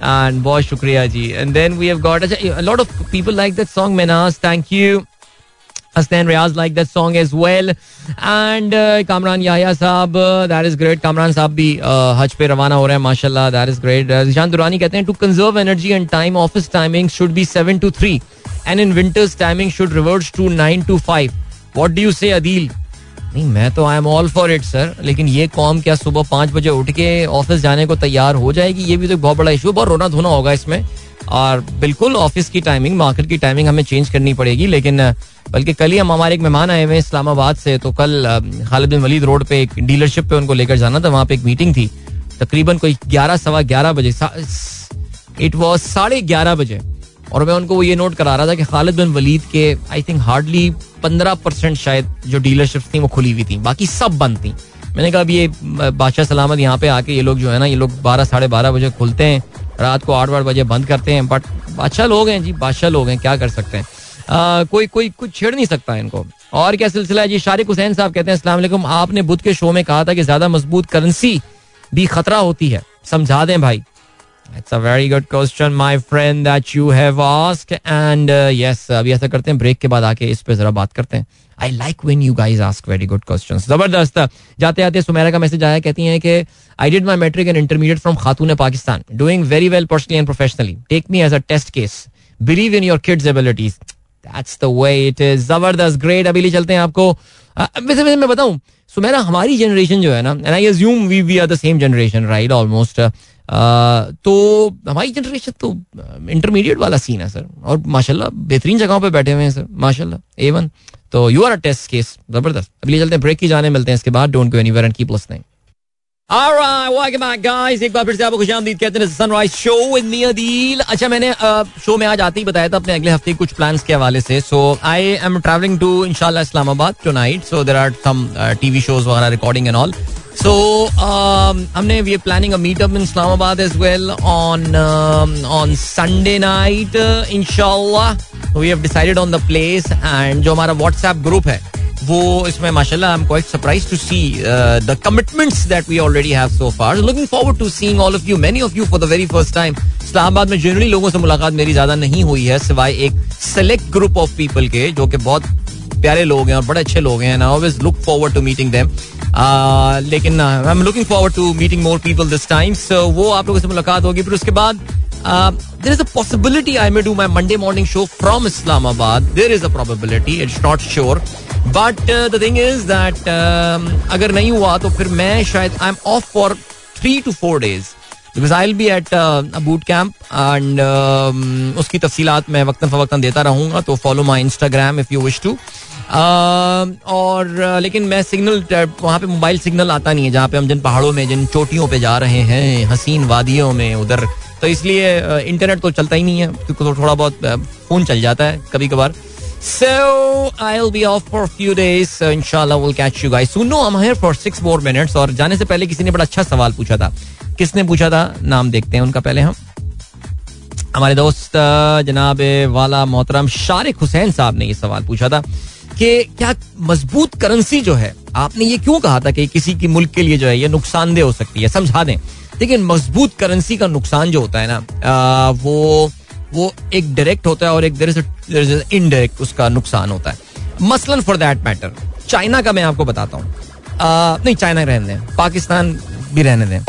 And boy, Shukriya ji. And then we have got a lot of people like that song, Menas. Thank you. Hasnan Riaz like that song as well. And uh, Kamran Yahya sab, uh, that is great. Kamran saab bhi uh, haj pe ravana ho rahe hain, mashallah, that is great. Uh, Rishan Durani kehte hain, to conserve energy and time, office timing should be 7 to 3. And in winters, timing should revert to 9 to 5. What do you say, Adil? नहीं, मैं तो I am all for it sir लेकिन ये com क्या सुबह पाँच बजे उठ के ऑफ़िस जाने को तैयार हो जाएगी, ये भी तो बहुत बड़ा इशू बहुत रोना धोना होगा इसमें। और बिल्कुल ऑफ़िस की टाइमिंग मार्केट की टाइमिंग हमें चेंज करनी पड़ेगी। लेकिन, बल्कि कल ही हम हमारे एक मेहमान आए हुए इस्लामाबाद से तो कल खालिद बिन वलीद रोड पे एक डीलरशिप पे उनको लेकर जाना था। वहाँ पे एक मीटिंग थी। तकरीबन कोई ग्यारह, सवा ग्यारह बजे इट वॉज़ साढ़े ग्यारह बजे। और मैं उनको वो ये नोट करा रहा था कि खालिद बिन वलीद के आई थिंक हार्डली पंद्रह परसेंट शायद जो डीलरशिप थी वो खुली हुई थी। बाकी सब बंद थी। मैंने कहा अब ये बादशाह सलामत यहाँ पे आके ये लोग जो है ना ये लोग बारह साढ़े बारह बजे खुलते हैं रात को आठ आठ बजे बंद करते हैं। बट बादशाह लोग हैं जी बादशाह लोग हैं क्या कर सकते हैं? आ, कोई कोई कुछ छेड़ नहीं सकता इनको। और क्या सिलसिला है जी? शारिक हुसैन साहब कहते हैं असला आपने बुद्ध के शो में कहा था कि ज़्यादा मज़बूत करेंसी भी खतरा होती है। समझा दें भाई A very good question, my friend, that you have asked. And uh, yes, अभी ऐसा करते हैं ब्रेक के बाद आके इस पे जरा बात करते हैं। I like when you guys ask very good question ज़बरदस्त। जाते जाते सुमेरा का मैसेज आया कहती हैं कि I did my matric and intermediate from Khatoon Pakistan doing very well personally and professionally take me as a test case believe in your kids abilities that's the way it is ज़बरदस्त। Great अभी चलते हैं आपको। वैसे वैसे मैं बताऊँ सुमेरा हमारी जनरेशन जो है ना and I assume we we are the same generation right almost तो हमारी जनरेशन तो इंटरमीडिएट वाला सीन है सर और माशाल्लाह बेहतरीन जगहों पे बैठे हुए हैं सर माशाल्लाह. एवन तो you are a test case ज़बरदस्त. अभी चलते हैं ब्रेक की जाने, मिलते हैं इसके बाद. Don't go anywhere and keep listening अच्छा मैंने शो में आज आते ही बताया था अपने अगले हफ़्ते कुछ प्लान्स के हवाले से. So I am travelling to इंशाल्लाह Islamabad tonight so there are some TV shows वगैरह रिकॉर्डिंग एंड ऑल सो हमने we planning a meetup in Islamabad as well on on Sunday night इंशाल्लाह we have decided on the place and जो हमारा WhatsApp group है, वो इसमें माशाल्लाह I am quite surprise to see the commitments that we already have so far looking forward to seeing all of you many of you for the very first time Islamabad में generally लोगों से मुलाकात मेरी ज़्यादा नहीं हुई है, सिवाय एक सेलेक्ट ग्रुप ऑफ़ पीपल के, जो कि बहुत प्यारे लोग हैं और बड़े अच्छे लोग हैं always look forward to meeting them लेकिन I am looking forward to meeting more people this time so वो आप लोगों से मुलाकात होगी, फिर उसके बाद there is a possibility I may do my Monday morning show from Islamabad there is a probability it's not sure but the thing is that अगर नहीं हुआ तो फिर मैं शायद I am off for three to four days because I be at boot camp and उसकी तफसीलात मैं वक्ता फवक्ता देता रहूँगा तो follow my Instagram if you wish to और लेकिन मैं सिग्नल वहाँ पे मोबाइल सिग्नल आता नहीं है जहाँ पे हम जिन पहाड़ों में जिन चोटियों पे जा रहे हैं हसीन वादियों में उधर तो इसलिए इंटरनेट तो चलता ही नहीं है क्योंकि तो थोड़ा बहुत फ़ोन चल जाता है कभी कभार So I'll be off for a few days. So inshallah we'll catch you guys soon. No, I'm here for six more minutes. और जाने से पहले किसी ने बड़ा अच्छा सवाल पूछा था किसने पूछा था नाम देखते हैं उनका पहले हम हमारे दोस्त जनाब वाला मोहतरम शारिक हुसैन साहब ने ये सवाल पूछा था कि क्या मज़बूत करेंसी जो है, आपने ये क्यों कहा था कि किसी की मुल्क के लिए जो है ये नुकसानदेह हो सकती है? समझा दें। लेकिन मज़बूत करेंसी का नुकसान जो होता है ना वो वो एक डायरेक्ट होता है और एक इनडायरेक्ट उसका नुकसान होता है। मसलन फॉर दैट मैटर चाइना का मैं आपको बताता हूँ। नहीं, चाइना रहने दें, पाकिस्तान भी रहने दें।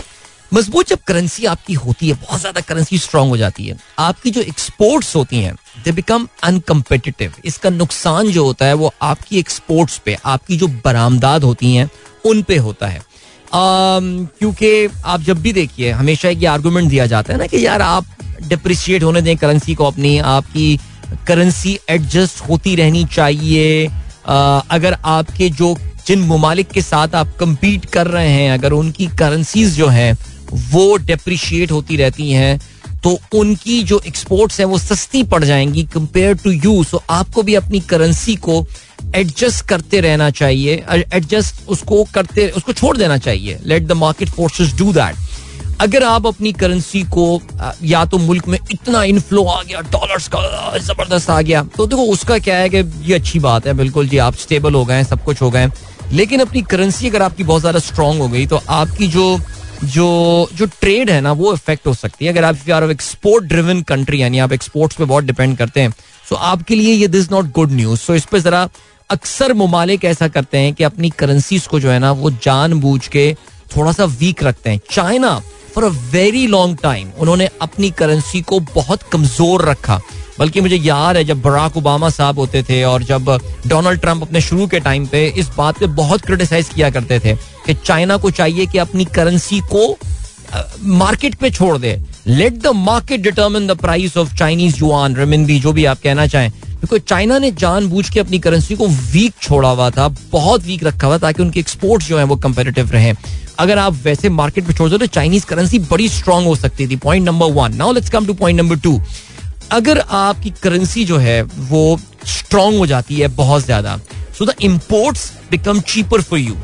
मज़बूत जब करेंसी आपकी होती है, बहुत ज़्यादा करेंसी स्ट्रांग हो जाती है। आपकी जो एक्सपोर्ट्स होती हैं दे बिकम अनकम्पिटिटिव इसका नुकसान जो होता है, वो आपकी एक्सपोर्ट्स पे, आपकी जो बरामदाद होती हैं, उन पे होता है। क्योंकि आप जब भी देखिए, हमेशा एक ये आर्गूमेंट दिया जाता है ना कि यार आप डिप्रिशिएट होने दें करेंसी को अपनी, आपकी करेंसी एडजस्ट होती रहनी चाहिए। अगर आपके जो जिन ममालिक के साथ आप कम्पीट कर रहे हैं, अगर उनकी करेंसीज जो हैं, वो डिप्रिशिएट होती रहती हैं तो उनकी जो एक्सपोर्ट्स हैं वो सस्ती पड़ जाएँगी कंपेयर टू यू सो आपको भी अपनी करेंसी को एडजस्ट करते रहना चाहिए एडजस्ट उसको करते, उसको छोड़ देना चाहिए. Let the market forces do that अगर आप अपनी करेंसी को या तो मुल्क में इतना इनफ्लो आ गया डॉलर्स का ज़बरदस्त आ गया तो देखो उसका क्या है कि ये अच्छी बात है, बिल्कुल जी, आप स्टेबल हो गए सब कुछ हो गए लेकिन अपनी करेंसी अगर आपकी बहुत ज़्यादा स्ट्रांग हो गई तो आपकी जो जो जो ट्रेड है ना, वो इफ़ेक्ट हो सकती है। अगर आप यार एक्सपोर्ट ड्रिवन कंट्री यानी आप एक्सपोर्ट्स पे बहुत डिपेंड करते हैं सो so आपके लिए ये this not good news so इस पर जरा अक्सर ममालिक ऐसा करते हैं कि अपनी करेंसीज को जो है ना, वो जानबूझ के थोड़ा सा वीक रखते हैं। China for a very long time उन्होंने अपनी करेंसी को बहुत कमज़ोर रखा। बल्कि मुझे याद है जब बराक ओबामा साहब होते थे और जब डोनाल्ड ट्रंप अपने शुरू के टाइम पे इस बात पे बहुत क्रिटिसाइज किया करते थे कि चाइना को चाहिए कि अपनी करेंसी को मार्केट पे छोड़ दे। Let the market determine the price of Chinese yuan renminbi जो भी आप कहना चाहें। बिकॉज़ चाइना ने जानबूझ के अपनी करेंसी को वीक छोड़ा हुआ था, बहुत वीक रखा हुआ ताकि उनके एक्सपोर्ट जो है वो कंपेरेटिव रहे। अगर आप वैसे मार्केट में छोड़ दो तो चाइनीज़ करेंसी बड़ी स्ट्रांग हो सकती थी। Point number one now let's come to point number two अगर आपकी करेंसी जो है वो स्ट्रांग हो जाती है बहुत ज़्यादा so the imports become cheaper for you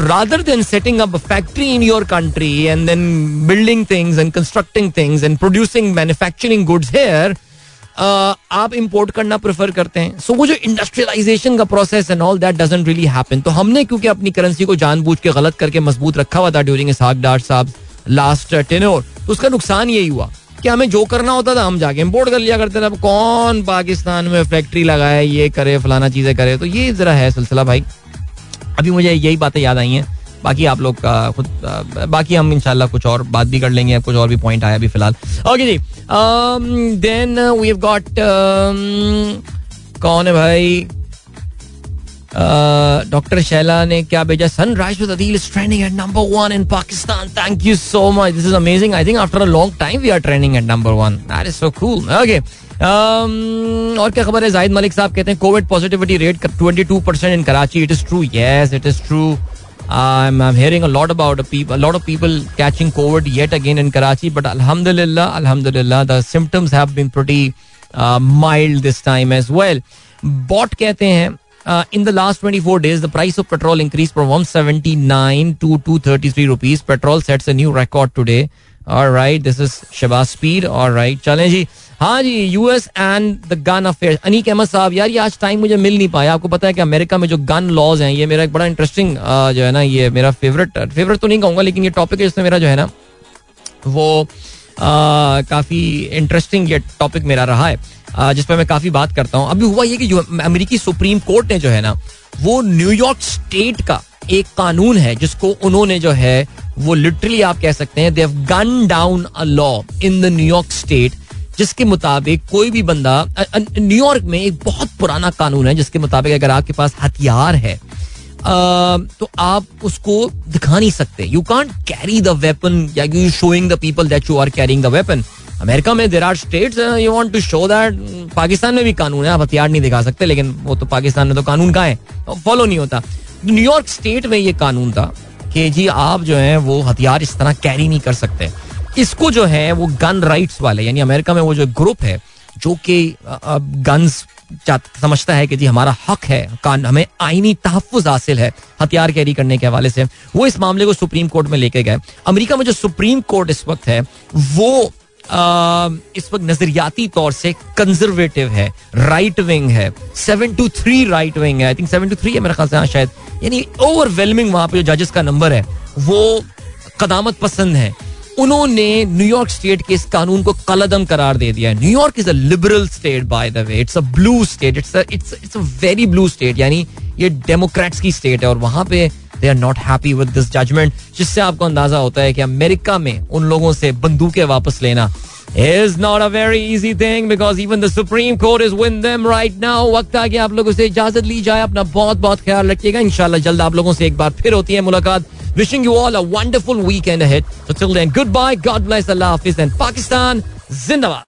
rather than setting up a factory in your country and then building things and constructing things and producing manufacturing goods here, आप इंपोर्ट करना प्रेफर करते हैं। So so, वो जो industrialisation का process and all that doesn't really happen तो हमने क्योंकि अपनी करेंसी को जानबूझ के गलत करके मज़बूत रखा हुआ था ड्यूरिंग साहब लास्ट टेनोर तो उसका नुकसान यही हुआ। कि हमें जो करना होता था हम जाके इम्पोर्ट कर लिया करते थे। अब कौन पाकिस्तान में फैक्ट्री लगाए, ये करे, फलाना चीज़ें करे? तो ये जरा है सिलसिला भाई। अभी मुझे यही बातें याद आई हैं। बाकी आप लोग का खुद बाकी हम इंशाल्लाह कुछ और बात भी कर लेंगे। कुछ और भी पॉइंट आया अभी फ़िलहाल। ओके जी। देन वी हैव गॉट कौन है भाई? डॉक्टर शैला ने क्या भेजा? Sunrise with Adeel is trending at number one in Pakistan thank you so much this is amazing I think after a long time we are trending at number one that is so cool okay और क्या खबर है? जाहिद मलिक साहब कहते हैं covid positivity rate 22 percent in Karachi it is true yes it is true I'm, I'm hearing a lot about a, peop- a lot of people catching COVID yet again in Karachi, but Alhamdulillah, Alhamdulillah, the symptoms have been pretty uh, mild this time as कहते हैं uh, in the last 24 days, the price of petrol increased from 179 to 233 rupees. Petrol sets a new record today. All right, this is Shabazz Speed. All right, चलें जी हाँ जी US and the gun affair Aneeq Ahmed साहब यार ये आज time मुझे मिल नहीं पाया आपको पता है कि अमेरिका में जो गन लॉज हैं ये मेरा एक बड़ा इंटरेस्टिंग जो है ना ये मेरा फेवरेट फेवरेट तो नहीं कहूँगा लेकिन ये टॉपिक है जिसमें मेरा जो है ना वो काफ़ी इंटरेस्टिंग ये टॉपिक मेरा रहा है जिस पर मैं काफ़ी बात करता हूँ। अभी हुआ ये कि अमेरिकी सुप्रीम कोर्ट ने जो है ना वो न्यूयॉर्क स्टेट का एक कानून है जिसको उन्होंने जो है वो लिटरली आप कह सकते हैं they've gun down a law in the New York state जिसके मुताबिक कोई भी बंदा न्यूयॉर्क में एक बहुत पुराना कानून है जिसके मुताबिक अगर आपके पास हथियार है आ, तो आप उसको दिखा नहीं सकते। You can't carry the weapon या you showing the people that you are carrying the weapon America में there are state you want to show that Pakistan में भी कानून है, आप हथियार नहीं दिखा सकते, लेकिन वो तो पाकिस्तान में तो कानून का है फॉलो नहीं होता। न्यूयॉर्क स्टेट में ये कानून था कि जी आप जो है, वो हथियार इस तरह कैरी नहीं कर सकते। इसको जो है, वो गन राइट्स वाले, यानी अमेरिका में वो जो ग्रुप है, जो कि गन्स समझता है कि जी हमारा हक है, कान, हमें आईनी तहफ़ हासिल है हथियार कैरी करने के हवाले से, वो इस मामले को सुप्रीम कोर्ट में लेके गए। अमेरिका में जो सुप्रीम कोर्ट इस वक्त है, वो इस वक्त नजरियाती तौर से कंजर्वेटिव है राइट विंग है seven two three right wing है I think seven two three है मेरे ख्याल से हाँ शायद। यानी ओवरवेलमिंग वहाँ पे जो जजेस का नंबर है, वो कदामत पसंद है। उन्होंने न्यूयॉर्क स्टेट के इस कानून को कलदम करार दे दिया है। New York is a liberal state by the way it's a blue state it's it's it's a very blue state यानी ये डेमोक्रेट्स की स्टेट है और वहाँ पे they are not happy with this judgment जिससे आपको अंदाज़ा होता है कि अमेरिका में उन लोगों से बंदूकें वापस लेना is not a very easy thing because even the Supreme Court is with them right now. वक्त आ गया आप लोगों से इजाज़त ली जाए अपना बहुत बहुत ख्याल रखिएगा इंशाल्लाह जल्द आप लोगों से एक बार फिर होती है मुलाकात Wishing you all a wonderful weekend ahead. So till then, goodbye, God bless, Allah Hafiz, and Pakistan, Zindabad.